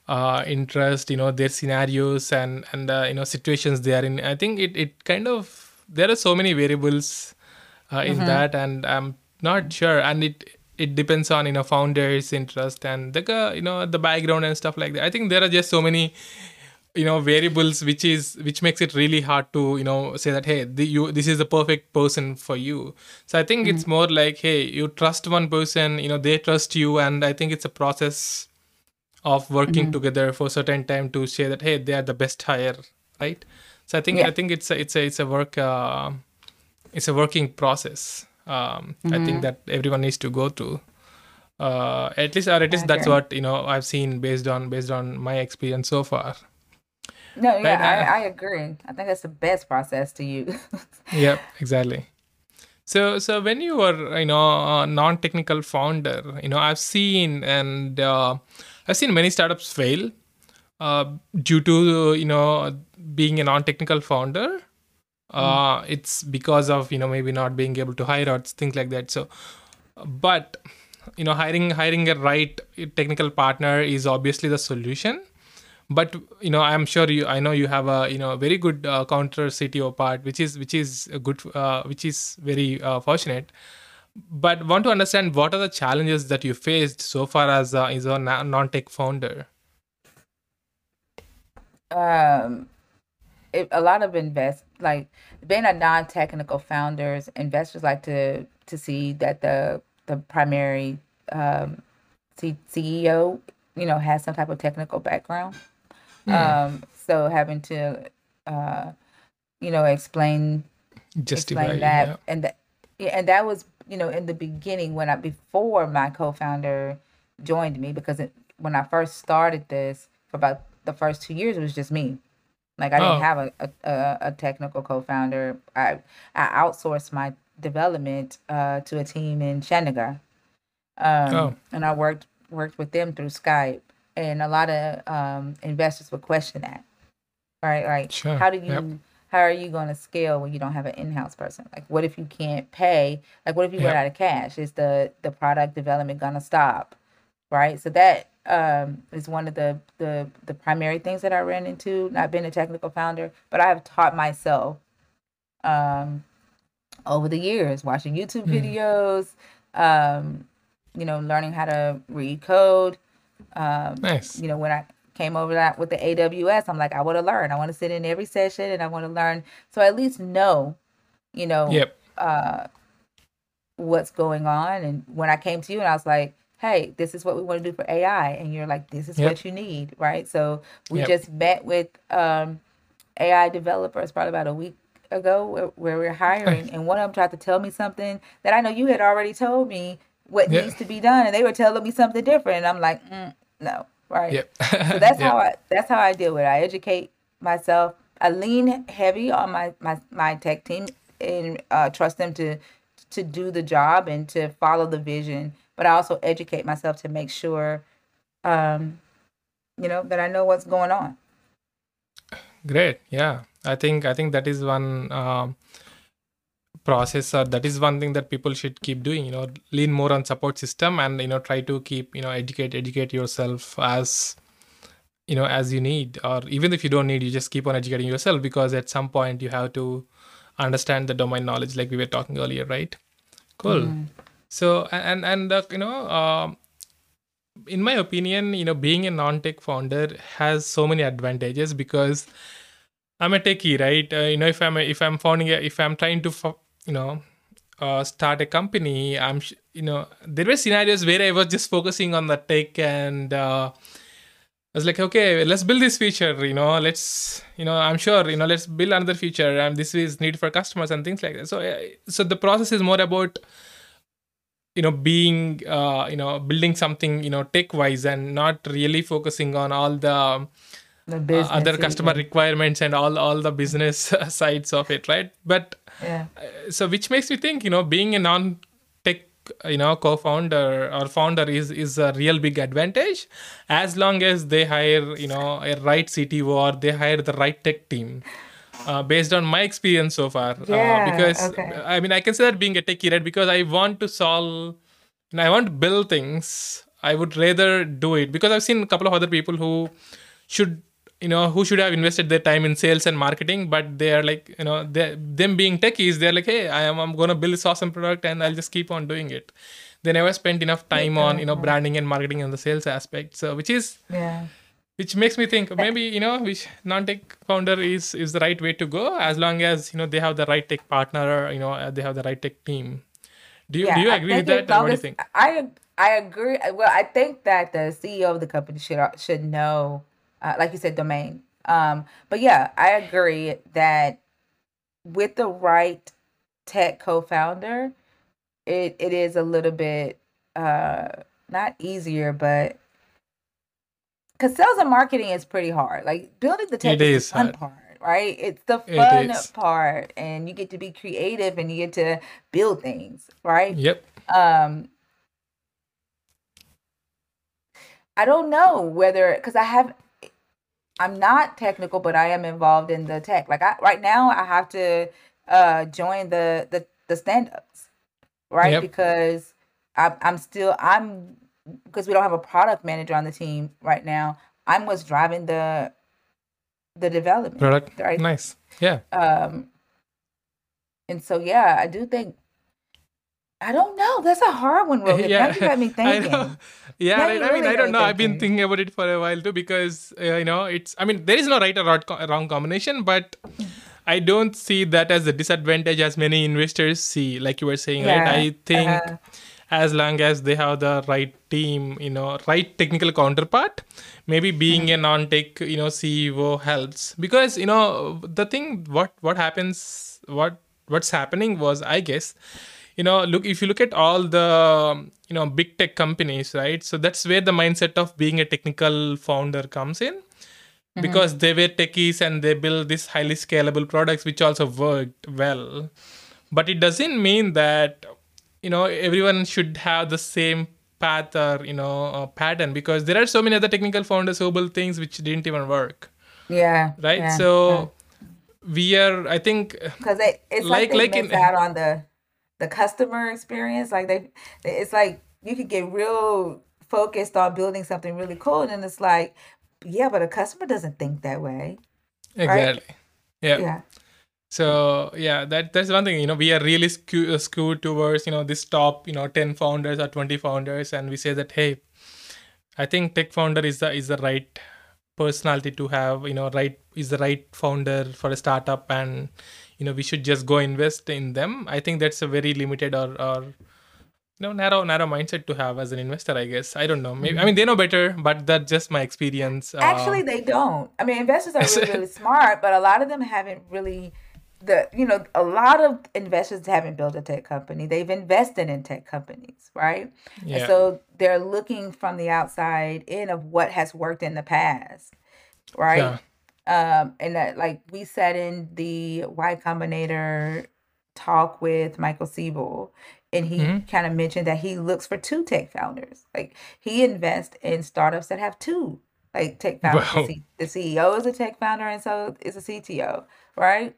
uh, interest, you know, their scenarios and and uh, you know situations they are in. I think it it kind of there are so many variables uh, in that, and I'm not sure, and it it depends on you know founders' interest and the you know the background and stuff like that. I think there are just so many you know variables which is which makes it really hard to you know say that hey the, you this is the perfect person for you. So i think it's more like hey you trust one person you know they trust you and i think it's a process of working together for a certain time to say that hey they are the best hire right? So i think Yeah. i think it's a, it's a it's a work uh, it's a working process um, i think that everyone needs to go through uh, at least or at least that's what you know i've seen based on based on my experience so far. No, yeah, Right, uh, I, I agree. I think that's the best process to use. yep exactly. So so when you were you know a non-technical founder you know i've seen and uh, i've seen many startups fail uh, due to you know being a non-technical founder uh, it's because of you know maybe not being able to hire or things like that. So but you know hiring hiring a right technical partner is obviously the solution. But you know i'm sure you i know you have a you know a very good uh, counter cto part which is which is a good uh, which is very uh, fortunate. But want to understand what are the challenges that you faced so far as a, as a non-tech founder? Um, it, a lot of invest like being a non-technical founders, investors like to to see that the the primary um, C- CEO, you know, has some type of technical background. Um, so having to, uh, you know, explain justify explain that yeah. and that yeah, and that was you know in the beginning when I before my co-founder joined me because it, when I first started this for about the first two years it was just me like I didn't Oh. have a, a, a, technical co-founder. I I outsourced my development uh, to a team in Chattanooga um, Oh. and I worked worked with them through Skype. And a lot of um, investors would question that right? Right Sure. how do you Yep. how are you going to scale when you don't have an in-house person? Like what if you can't pay? Like what if you run out of cash? Is the the product development going to stop? Right? So that um, is one of the, the the primary things that i ran into not being a technical founder but i have taught myself um, over the years watching youtube videos um, you know learning how to read code um, nice you know, when I came over that with the AWS, I'm like, I want to learn. I want to sit in every session and I want to learn. So at least know, you know, yep uh, what's going on. And when I came to you and I was like, hey, this is what we want to do for AI. And you're like, this is Yep. what you need, right? So we Yep. just met with um, AI developers probably about a week ago where, where we're hiring. And one of them tried to tell me something that I know you had already told me what Yeah. needs to be done. And they were telling me something different. And I'm like, mm, no, right? yep So that's Yep. how I that's how I deal with it. I educate myself. I lean heavy on my my, my tech team and uh, trust them to to do the job and to follow the vision. But I also educate myself to make sure, um, you know, that I know what's going on. great. Yeah. I think i think that is one um, process or that is one thing that people should keep doing you know lean more on support system and you know try to keep you know educate educate yourself as you know as you need. Or even if you don't need you just keep on educating yourself because at some point you have to understand the domain knowledge like we were talking earlier right? Cool so and and uh, you know um, in my opinion you know being a non-tech founder has so many advantages because i'm a techie right uh, you know if i'm a, if i'm founding a, if i'm trying to you know uh, start a company i'm you know there were scenarios where i was just focusing on the tech and uh, I was like, okay, let's build this feature. You know, let's, you know, I'm sure, you know, let's build another feature, and this is need for customers and things like that. So, uh, so the process is more about, you know, being, uh, you know, building something, you know, tech wise, and not really focusing on all the The uh, other customer even. requirements and all all the business sides of it, right? But Yeah. so which makes me think you know being a non-tech you know co-founder or founder is is a real big advantage as long as they hire you know a right cto or they hire the right tech team uh, based on my experience so far Yeah, uh, because okay. i mean i consider being a techie right because i want to solve and i want to build things i would rather do it because i've seen a couple of other people who should you know who should have invested their time in sales and marketing but they are like you know they them being techies they're like hey i am i'm going to build this awesome product and i'll just keep on doing it they never spent enough time on you know branding and marketing and the sales aspect so which is Yeah. Which makes me think maybe you know which non-tech founder is is the right way to go as long as you know they have the right tech partner you know uh, they have the right tech team do you Yeah, do you agree with that or what do you think I I agree. Well, I think that the CEO of the company should should know, uh, like you said, domain. Um, but yeah, I agree that with the right tech co-founder, it it is a little bit uh not easier, but because sales and marketing is pretty hard. Like building the tech it is the fun hard part, right? It's the fun is part, and you get to be creative and you get to build things, right? yep Um, I don't know whether because I have I'm not technical, but I am involved in the tech. Like I right now, I have to uh join the the the stand ups, right? yep Because I'm I'm still I'm because we don't have a product manager on the team right now. I'm what's driving the the development, product right? nice yeah Um, and so yeah, I do think I don't know. That's a hard one, Rohith. Now you yeah got me i thinking. yeah Now right you i mean i don't know i've been thinking. thinking about it for a while too because uh, you know it's i mean there is no right or wrong combination but i don't see that as a disadvantage as many investors see like you were saying right i think Uh-huh. As long as they have the right team you know right technical counterpart maybe being mm-hmm. a non-tech you know ceo helps. Because you know the thing what what happens what what's happening was i guess you know look if you look at all the you know big tech companies right? So that's where the mindset of being a technical founder comes in. Mm-hmm. Because they were techies and they build these highly scalable products which also worked well. But it doesn't mean that you know everyone should have the same path or you know uh, pattern because there are so many other technical founders who build things which didn't even work Yeah, right yeah, yeah. so we are i think Because they, it's like, like like in out on the the customer experience. Like they, it's like you could get real focused on building something really cool, and then it's like, yeah, but a customer doesn't think that way, right? exactly yeah Yeah, So yeah, that that's one thing. You know, we are really skew, uh, skewed towards you know this top you know ten founders or twenty founders, and we say that hey, I think tech founder is the is the right personality to have. You know, right is the right founder for a startup, and you know we should just go invest in them. I think that's a very limited or or you know narrow narrow mindset to have as an investor. I guess I don't know. Maybe I mean they know better, but that's just my experience. actually, Uh, they don't. I mean, investors are really, really smart, but a lot of them haven't really. The you know a lot of investors haven't built a tech company. They've invested in tech companies, right? And yeah, so they're looking from the outside in of what has worked in the past, right? yeah, Um, and that like we sat in the Y Combinator talk with Michael Seibel, and he hmm kind of mentioned that he looks for two tech founders. Like he invests in startups that have two like tech founders. Wow, the CEO is a tech founder, and so is a CTO, right?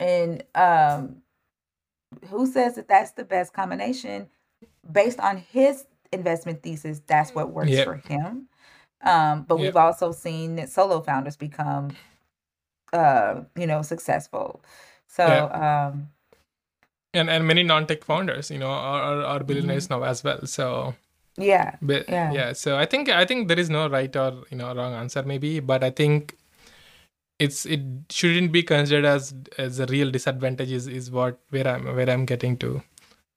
And um, who says that that's the best combination based on his investment thesis? That's what works yep, for him. Um, but we've also seen that solo founders become uh, you know, successful. So, yeah. um, and and many non-tech founders you know are, are, are billionaires now as well so yeah, but yeah. yeah so i think i think there is no right or you know wrong answer maybe but i think it's it shouldn't be considered as as a real disadvantage is, is what where i'm where i'm getting to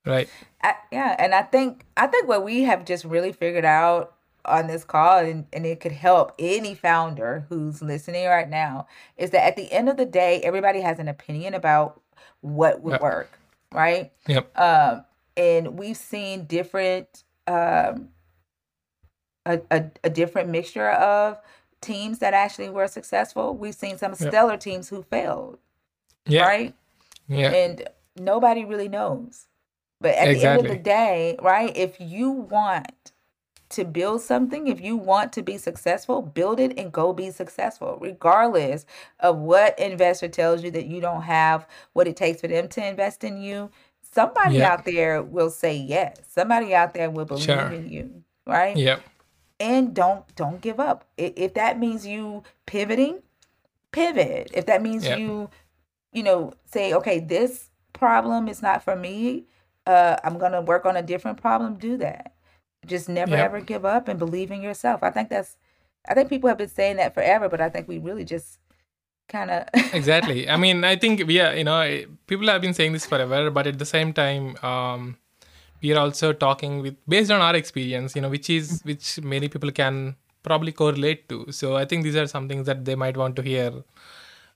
right? I, yeah, and I think I think what we have just really figured out on this call, and, and it could help any founder who's listening right now, is that at the end of the day, everybody has an opinion about what would work, right? yep. Um, and we've seen different um a, a, a different mixture of teams that actually were successful. We've seen some yep stellar teams who failed, yeah right? yeah And nobody really knows. But at the end of the day, right, if you want to build something, if you want to be successful, build it and go be successful, regardless of what investor tells you that you don't have what it takes for them to invest in you. Somebody yeah out there will say yes. Somebody out there will believe sure in you, right? yep And don't don't give up. If that means you pivoting, pivot. If that means yep you, you know, say, okay, this problem is not for me. Uh, I'm gonna work on a different problem. Do that. Just never yep ever give up and believe in yourself. I think that's I think people have been saying that forever, but I think we really just kind of exactly. I mean, I think we are, you know, people have been saying this forever, but at the same time, um, we are also talking with based on our experience, you know, which is which many people can probably correlate to. So I think these are some things that they might want to hear,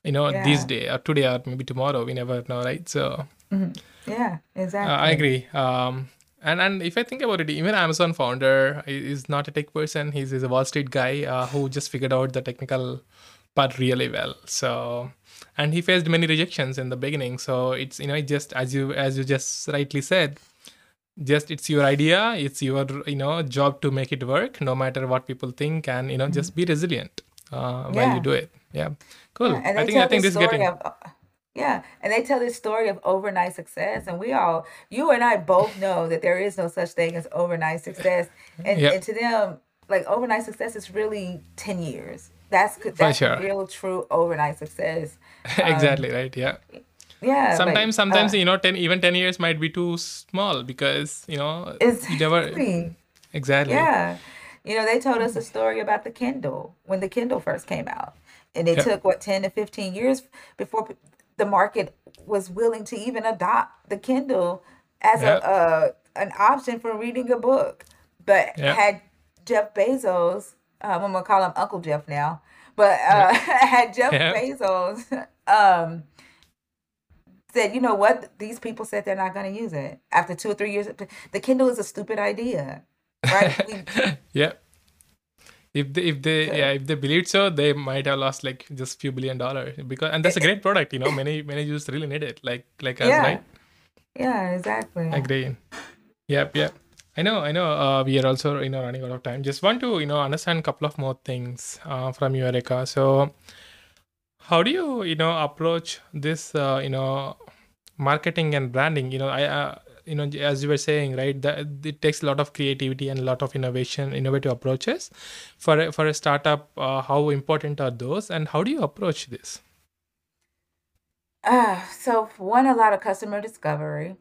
you know, Yeah. this day or today or maybe tomorrow. We never know, right? So yeah, exactly. uh, I agree. Um, and and if I think about it, even Amazon founder is not a tech person. He's, he's a Wall Street guy uh, who just figured out the technical part really well. So and he faced many rejections in the beginning. So it's you know it just as you as you just rightly said, just it's your idea. It's your you know job to make it work, no matter what people think, and you know just be resilient uh, while Yeah. you do it. Yeah, cool. Yeah, and I they think tell I think this is story getting of yeah, and they tell this story of overnight success, and we all, you and I both know that there is no such thing as overnight success, and, Yep. and to them, like overnight success is really ten years. That's that's sure. real, true overnight success. exactly right. Yeah. Yeah, like, sometimes sometimes uh, you know 10 even 10 years might be too small because you know you never exactly. exactly Yeah. You know, they told us a story about the Kindle when the Kindle first came out. And it took, what, 10 to 15 years before the market was willing to even adopt the Kindle as a, uh, an option for reading a book. But Yep. had Jeff Bezos, um, I'm going to call him Uncle Jeff now, but uh, had Jeff. Bezos um, said, you know what, these people said they're not going to use it. After two or three years, the Kindle is a stupid idea. Right? We, yeah if they if they yeah if they believed so they might have lost like just few billion dollars because and that's a great product you know many many users really need it like like us Yeah. right Yeah, exactly. agree yep yep i know i know uh, we are also you know running out of time just want to you know understand a couple of more things uh, from you Aireka so how do you you know approach this uh, you know marketing and branding you know i uh, you know as you were saying right that it takes a lot of creativity and a lot of innovation innovative approaches for a, for a startup uh, how important are those and how do you approach this Uh, so one, a lot of customer discovery.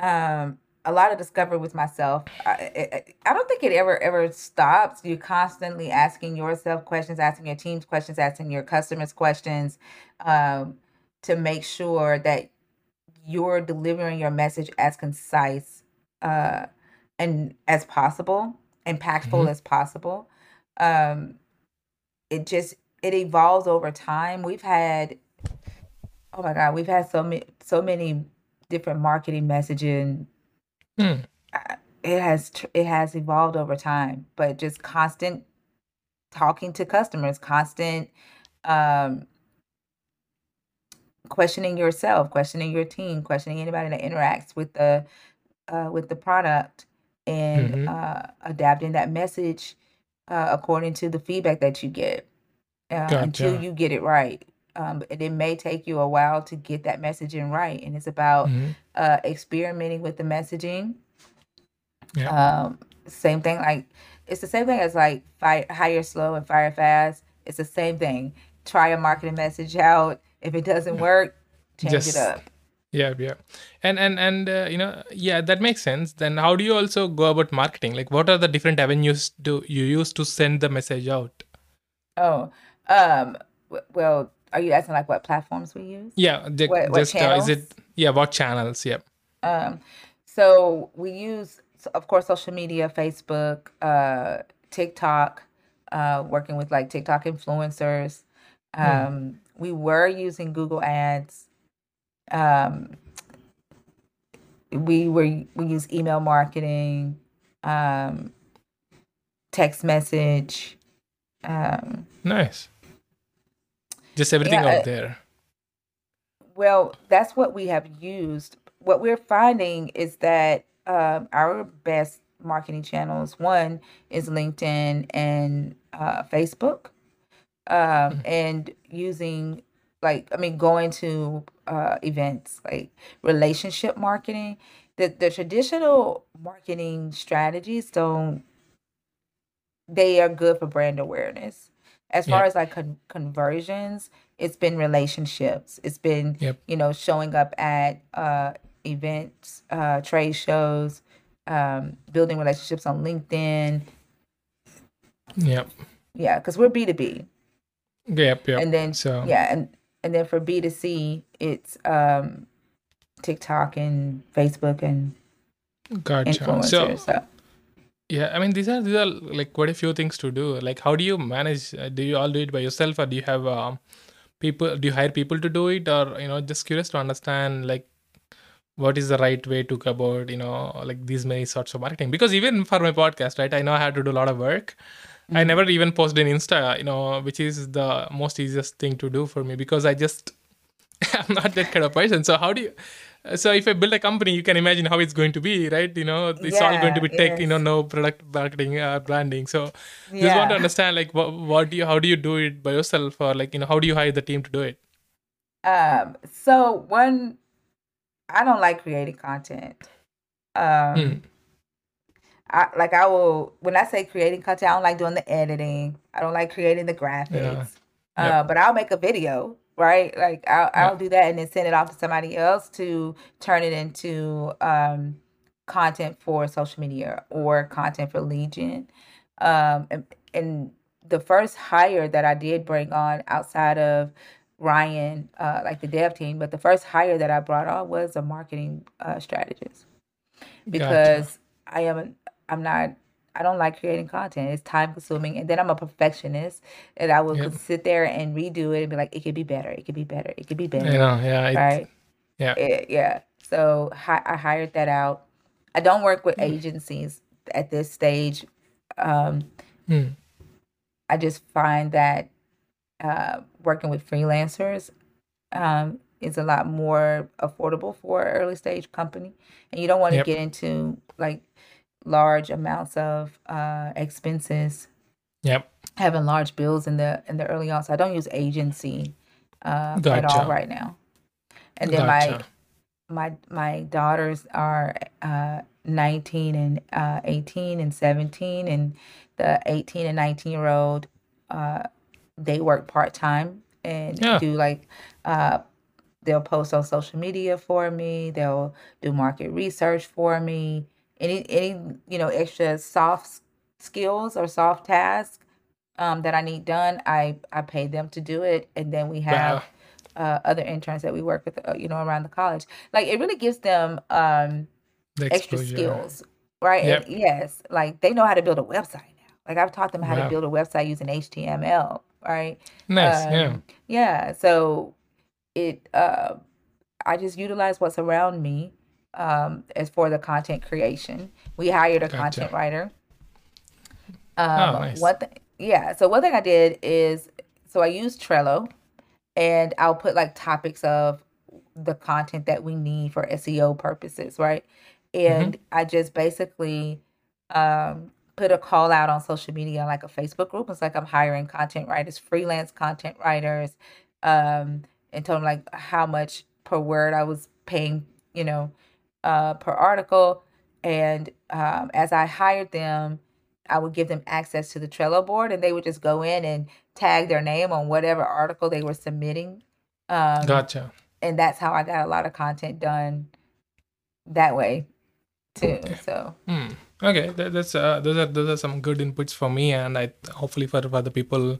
Um, a lot of discovery with myself. I, I, I don't think it ever ever stops. You're constantly asking yourself questions, asking your team's questions, asking your customers questions, um, to make sure that you're delivering your message as concise uh, and as possible, impactful Mhm. as possible. Um, it just it evolves over time. We've had oh my god, we've had so many so many different marketing messaging. Uh, It has it has evolved over time, but just constant talking to customers, constant um, questioning yourself, questioning your team, questioning anybody that interacts with the uh, with the product, and Mhm. uh, adapting that message uh, according to the feedback that you get uh, until you get it right. Um, and it may take you a while to get that messaging right, and it's about Mhm. uh, experimenting with the messaging. Yeah. Um, same thing, like it's the same thing as like fire, hire slow and fire fast. It's the same thing. Try a marketing message out. If it doesn't work, change Just- it up. yeah yeah. And and and uh, you know yeah that makes sense. Then how do you also go about marketing? Like what are the different avenues do you use to send the message out? Oh, um, w- well, are you asking like what platforms we use? yeah ju- What- what just uh, is it yeah what channels yeah. Um, so we use, of course, social media, Facebook, uh, TikTok, uh, working with like TikTok influencers. Um, we were using Google Ads. Um, we were we use email marketing, um, text message. Um, nice just everything Yeah, out uh, there Well, that's what we have used. What we're finding is that um, our best marketing channels, one is LinkedIn and uh, Facebook, um, and using like I mean going to uh, events like relationship marketing. The the traditional marketing strategies don't they are good for brand awareness. As far as like con- conversions, it's been relationships. It's been Yep. you know showing up at uh, events, uh, trade shows, um, building relationships on LinkedIn. Yep. yeah, because we're B two B, Yep, yep. and then so yeah, and and then for B two C, it's um TikTok and Facebook and gotcha. influencers. So So, yeah, I mean these are these are like quite a few things to do. Like how do you manage? Uh, do you all do it by yourself, or do you have um, people? Do you hire people to do it, or you know, just curious to understand like what is the right way to go about you know like these many sorts of marketing? Because even for my podcast, right, I know I had to do a lot of work. I Mhm. never even posted in Insta, you know, which is the most easiest thing to do for me because I just I'm not that kind of person. So how do you? So if I build a company, you can imagine how it's going to be, right? You know, it's all going to be tech, you know, no product marketing, uh, branding. So just want to understand, like, what, what do you, how do you do it by yourself, or like, you know, how do you hire the team to do it? Um, so one, I don't like creating content. Hmm. Um, I like I will when I say creating content, I don't like doing the editing. I don't like creating the graphics. Yep. Uh, but I'll make a video, right? Like I'll Yeah. I'll do that and then send it off to somebody else to turn it into um content for social media or content for Legion. Um, and, and the first hire that I did bring on outside of Ryan, uh, like the dev team, but the first hire that I brought on was a marketing uh, strategist Gotcha. because I am I'm not I don't like creating content. It's time consuming, and then I'm a perfectionist, and I will Yep. sit there and redo it and be like, it could be better, it could be better, it could be better. You know, yeah, it, right? yeah, Eh, yeah. So hi- I hired that out. I don't work with Mm. agencies at this stage. Um, Hmm. I just find that uh, working with freelancers um, is a lot more affordable for an early stage company, and you don't want to Yep. get into like large amounts of uh, expenses, yep, having large bills in the in the early on. So I don't use agency uh, at all right now. And then my my my daughters are uh 19 and uh 18 and 17 and the 18 and 19 year old uh they work part-time and Yeah. do like uh they'll post on social media for me they'll do market research for me any any you know extra soft skills or soft tasks um that I need done I I pay them to do it and then we have Wow. uh, other interns that we work with, uh, you know, around the college. Like it really gives them um, The extra skills, right? Yep. And yes, like they know how to build a website now. Like I've taught them how Wow. to build a website using HTML, right? Nice. yeah. Um, yeah. So it, uh, I just utilize what's around me um, as for the content creation. We hired a Gotcha. content writer. Oh, Um, nice. One thing, yeah. So one thing I did is, so I use Trello, and I'll put like topics of the content that we need for SEO purposes, right? Mm-hmm. And I just basically um, put a call out on social media, like a Facebook group. It's like I'm hiring content writers, freelance content writers, um, and told them like how much per word I was paying, you know, uh, per article. And um, as I hired them, I would give them access to the Trello board, and they would just go in and tag their name on whatever article they were submitting. Um, Gotcha. and that's how I got a lot of content done that way too. So Hmm. Okay, that, that's uh, those are those are some good inputs for me, and I hopefully for for the people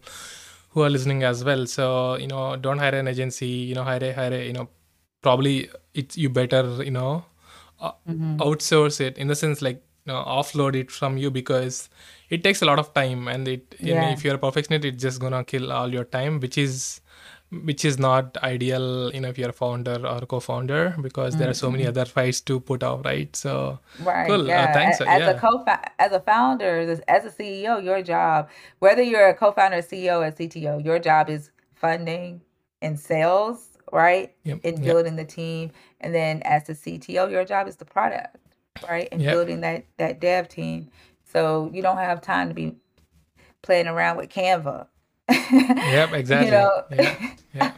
who are listening as well. So you know, don't hire an agency. You know, hire a, hire a, you know, probably it's you better you know uh, mhm. outsource it in the sense like you know offload it from you because it takes a lot of time and it you know, if you're a perfectionist it's just gonna kill all your time which is which is not ideal you know if you're a founder or co-founder because there are so many other fights to put out right so right, Cool. Uh, yeah. thanks. A- Uh, As yeah. a co as a founder, as, as a CEO, your job, whether you're a co-founder, CEO, or CTO, your job is funding and sales, right? Yep, yep. building the team, and then as the CTO, your job is the product, right? And Yep. building that that dev team. So you don't have time to be playing around with Canva. yep exactly You know. yeah, yeah.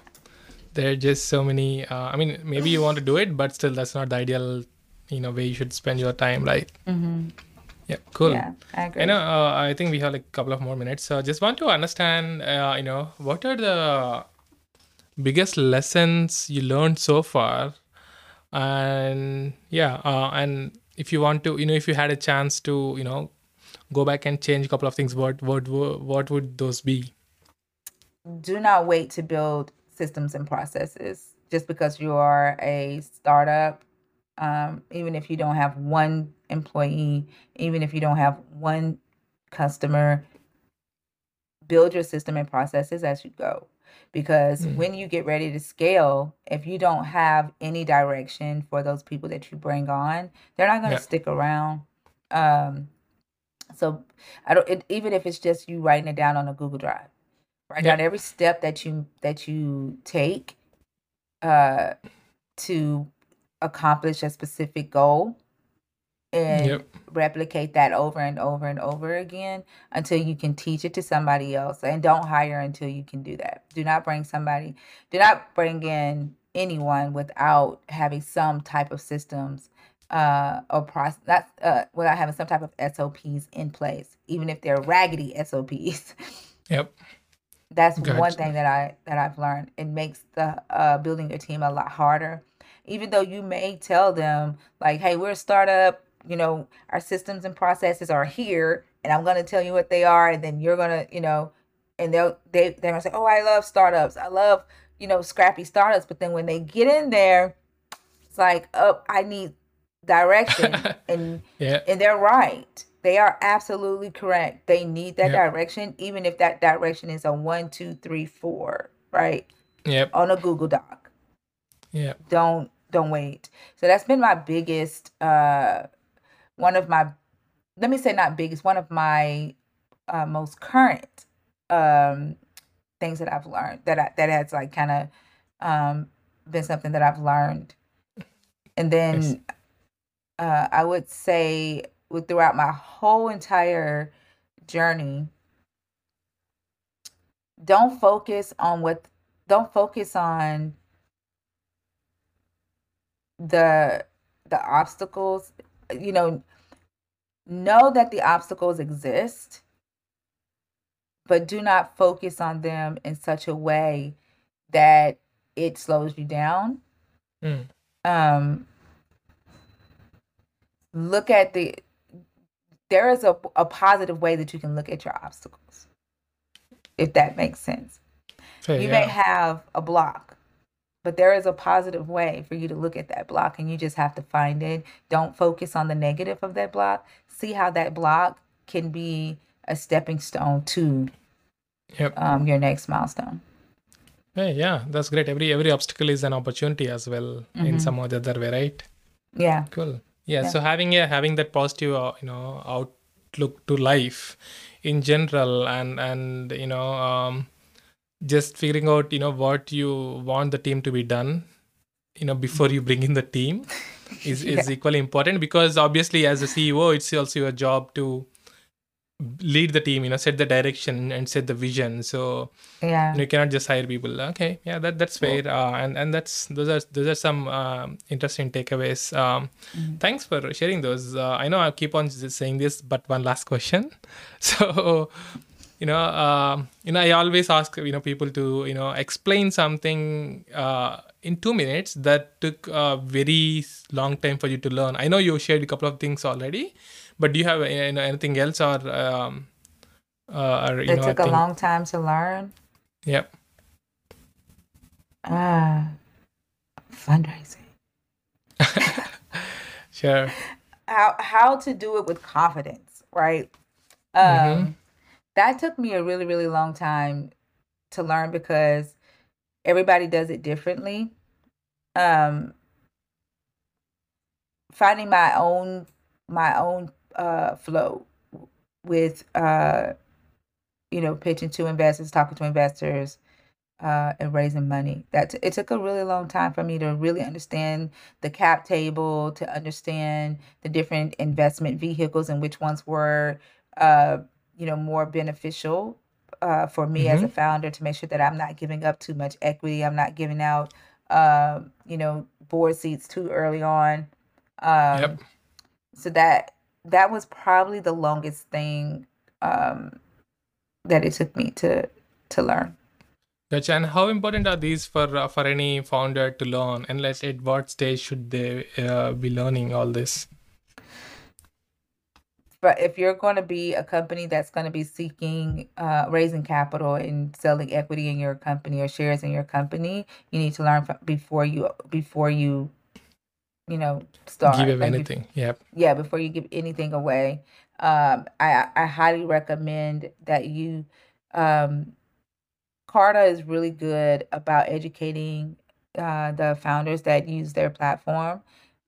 there are just so many uh, i mean maybe you want to do it but still that's not the ideal you know way you should spend your time right hmm yeah cool Yeah, I agree. I know. Uh, I think we have like a couple of more minutes. So just want to understand. Uh, you know, what are the biggest lessons you learned so far, and yeah, uh, and if you want to, you know, if you had a chance to, you know, go back and change a couple of things, what what what would those be? Do not wait to build systems and processes just because you are a startup. Um, even if you don't have one employee, even if you don't have one customer, build your system and processes as you go because mm. when you get ready to scale if you don't have any direction for those people that you bring on they're not going to yeah. stick around um so i don't it, even if it's just you writing it down on a google drive write yeah. down every step that you that you take uh to accomplish a specific goal and yep. replicate that over and over and over again until you can teach it to somebody else and don't hire until you can do that. Do not bring somebody do not bring in anyone without having some type of systems uh or process not uh without having some type of sops in place even if they're raggedy sops yep. That's gotcha. one thing that i that i've learned. It makes the uh building your team a lot harder. Even though you may tell them like hey we're a startup you know, our systems and processes are here, and I'm going to tell you what they are, and then you're going to, you know, and they'll they they're gonna say, oh, I love startups, I love you know scrappy startups, but then when they get in there, it's like, oh, I need direction, and yeah. and they're right. They are absolutely correct. They need that yep. direction, even if that direction is a one, two, three, four, right? Yep. On a Google Doc. Yeah. Don't don't wait. So that's been my biggest uh one of my let me say not biggest one of my uh, most current um, things that I've learned that I, that has like kind of um, been something that I've learned, and then uh, I would say with throughout my whole entire journey, don't focus on what don't focus on the the obstacles you know, know that the obstacles exist, but do not focus on them in such a way that it slows you down. Mm. Um, look at the there is a, a positive way that you can look at your obstacles if that makes sense you yeah. may have a block but there is a positive way for you to look at that block and you just have to find it. Don't focus on the negative of that block. See how that block can be a stepping stone to yep. um, your next milestone. Hey yeah that's great. Every every obstacle is an opportunity as well mm-hmm. in some other way right? Yeah. Cool. Yeah, yeah. so having a having that positive uh, you know outlook to life in general and and you know um, just figuring out you know what you want the team to be done you know before you bring in the team is yeah. is equally important because obviously as a ceo it's also your job to lead the team you know set the direction and set the vision. So yeah. you, know, you cannot just hire people. Okay. Yeah that that's fair. Uh, and and that's those are those are some uh, interesting takeaways. Um, mm-hmm. thanks for sharing those. Uh, i know i keep on saying this but one last question. So you know uh, you know i always ask you know people to you know explain something uh, in two minutes that took a very long time for you to learn. I know you shared a couple of things already but do you have you know, anything else or um, uh, or, you it know, took a long time to learn? Yep. Uh fundraising. Sure. How how to do it with confidence right? Um mm-hmm that took me a really really long time to learn because everybody does it differently um finding my own my own uh flow with uh you know pitching to investors talking to investors uh, and raising money. That t- it took a really long time for me to really understand the cap table, to understand the different investment vehicles and which ones were uh, you know more beneficial uh, for me mm-hmm. as a mm-hmm. founder to make sure that I'm not giving up too much equity. I'm not giving out uh, you know board seats too early on. Um, yep. So that that was probably the longest thing um, that it took me to to learn. Gotcha. And how important are these for uh, for any founder to learn? And let's at what stage should they uh, be learning all this? But if you're going to be a company that's going to be seeking uh, raising capital and selling equity in your company or shares in your company, you need to learn before you before you you know start Give Like, anything. Yep. yeah before you give anything away um i i highly recommend that you um carta is really good about educating uh the founders that use their platform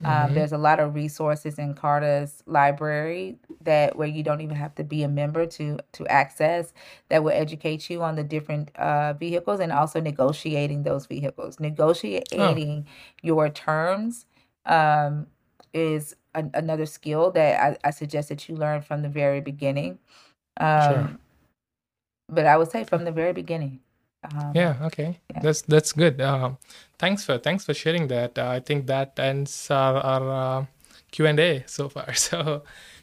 um, Mhm. there's a lot of resources in Carta's library that where you don't even have to be a member to to access that will educate you on the different uh, vehicles and also negotiating those vehicles negotiating your terms um, is an, another skill that I, I suggest that you learn from the very beginning. Um, Sure. But I would say from the very beginning. Um, Yeah. Okay. Yeah. That's that's good. Um, thanks for thanks for sharing that. Uh, I think that ends our, our uh, Q and A so far. So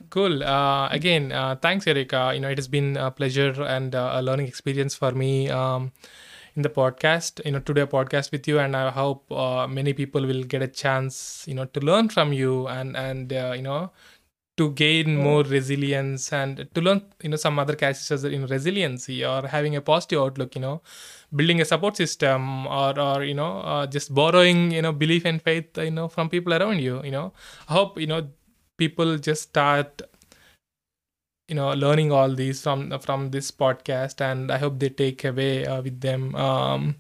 cool. Uh, again, uh, thanks, Aireka. You know, it has been a pleasure and uh, a learning experience for me. Um, in the podcast, you know, today podcast with you, and I hope uh, many people will get a chance, you know, to learn from you and and uh, you know, to gain more resilience and to learn, you know, some other cases in resiliency or having a positive outlook, you know, building a support system or or you know, uh, just borrowing, you know, belief and faith, you know, from people around you. You know, I hope you know people just start you know learning all these from from this podcast and i hope they take away uh, with them um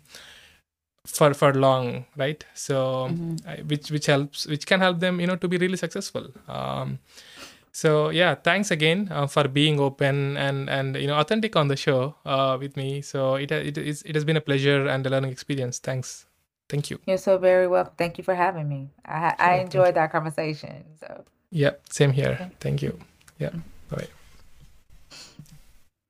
for for long right so Mhm. Which which helps which can help them you know to be really successful um so yeah thanks again uh, for being open and and you know authentic on the show uh with me so it it is it has been a pleasure and a learning experience thanks thank you You're so very welcome. Thank you for having me. I, Sure, I enjoyed that conversation. So. yeah same here thank you yeah bye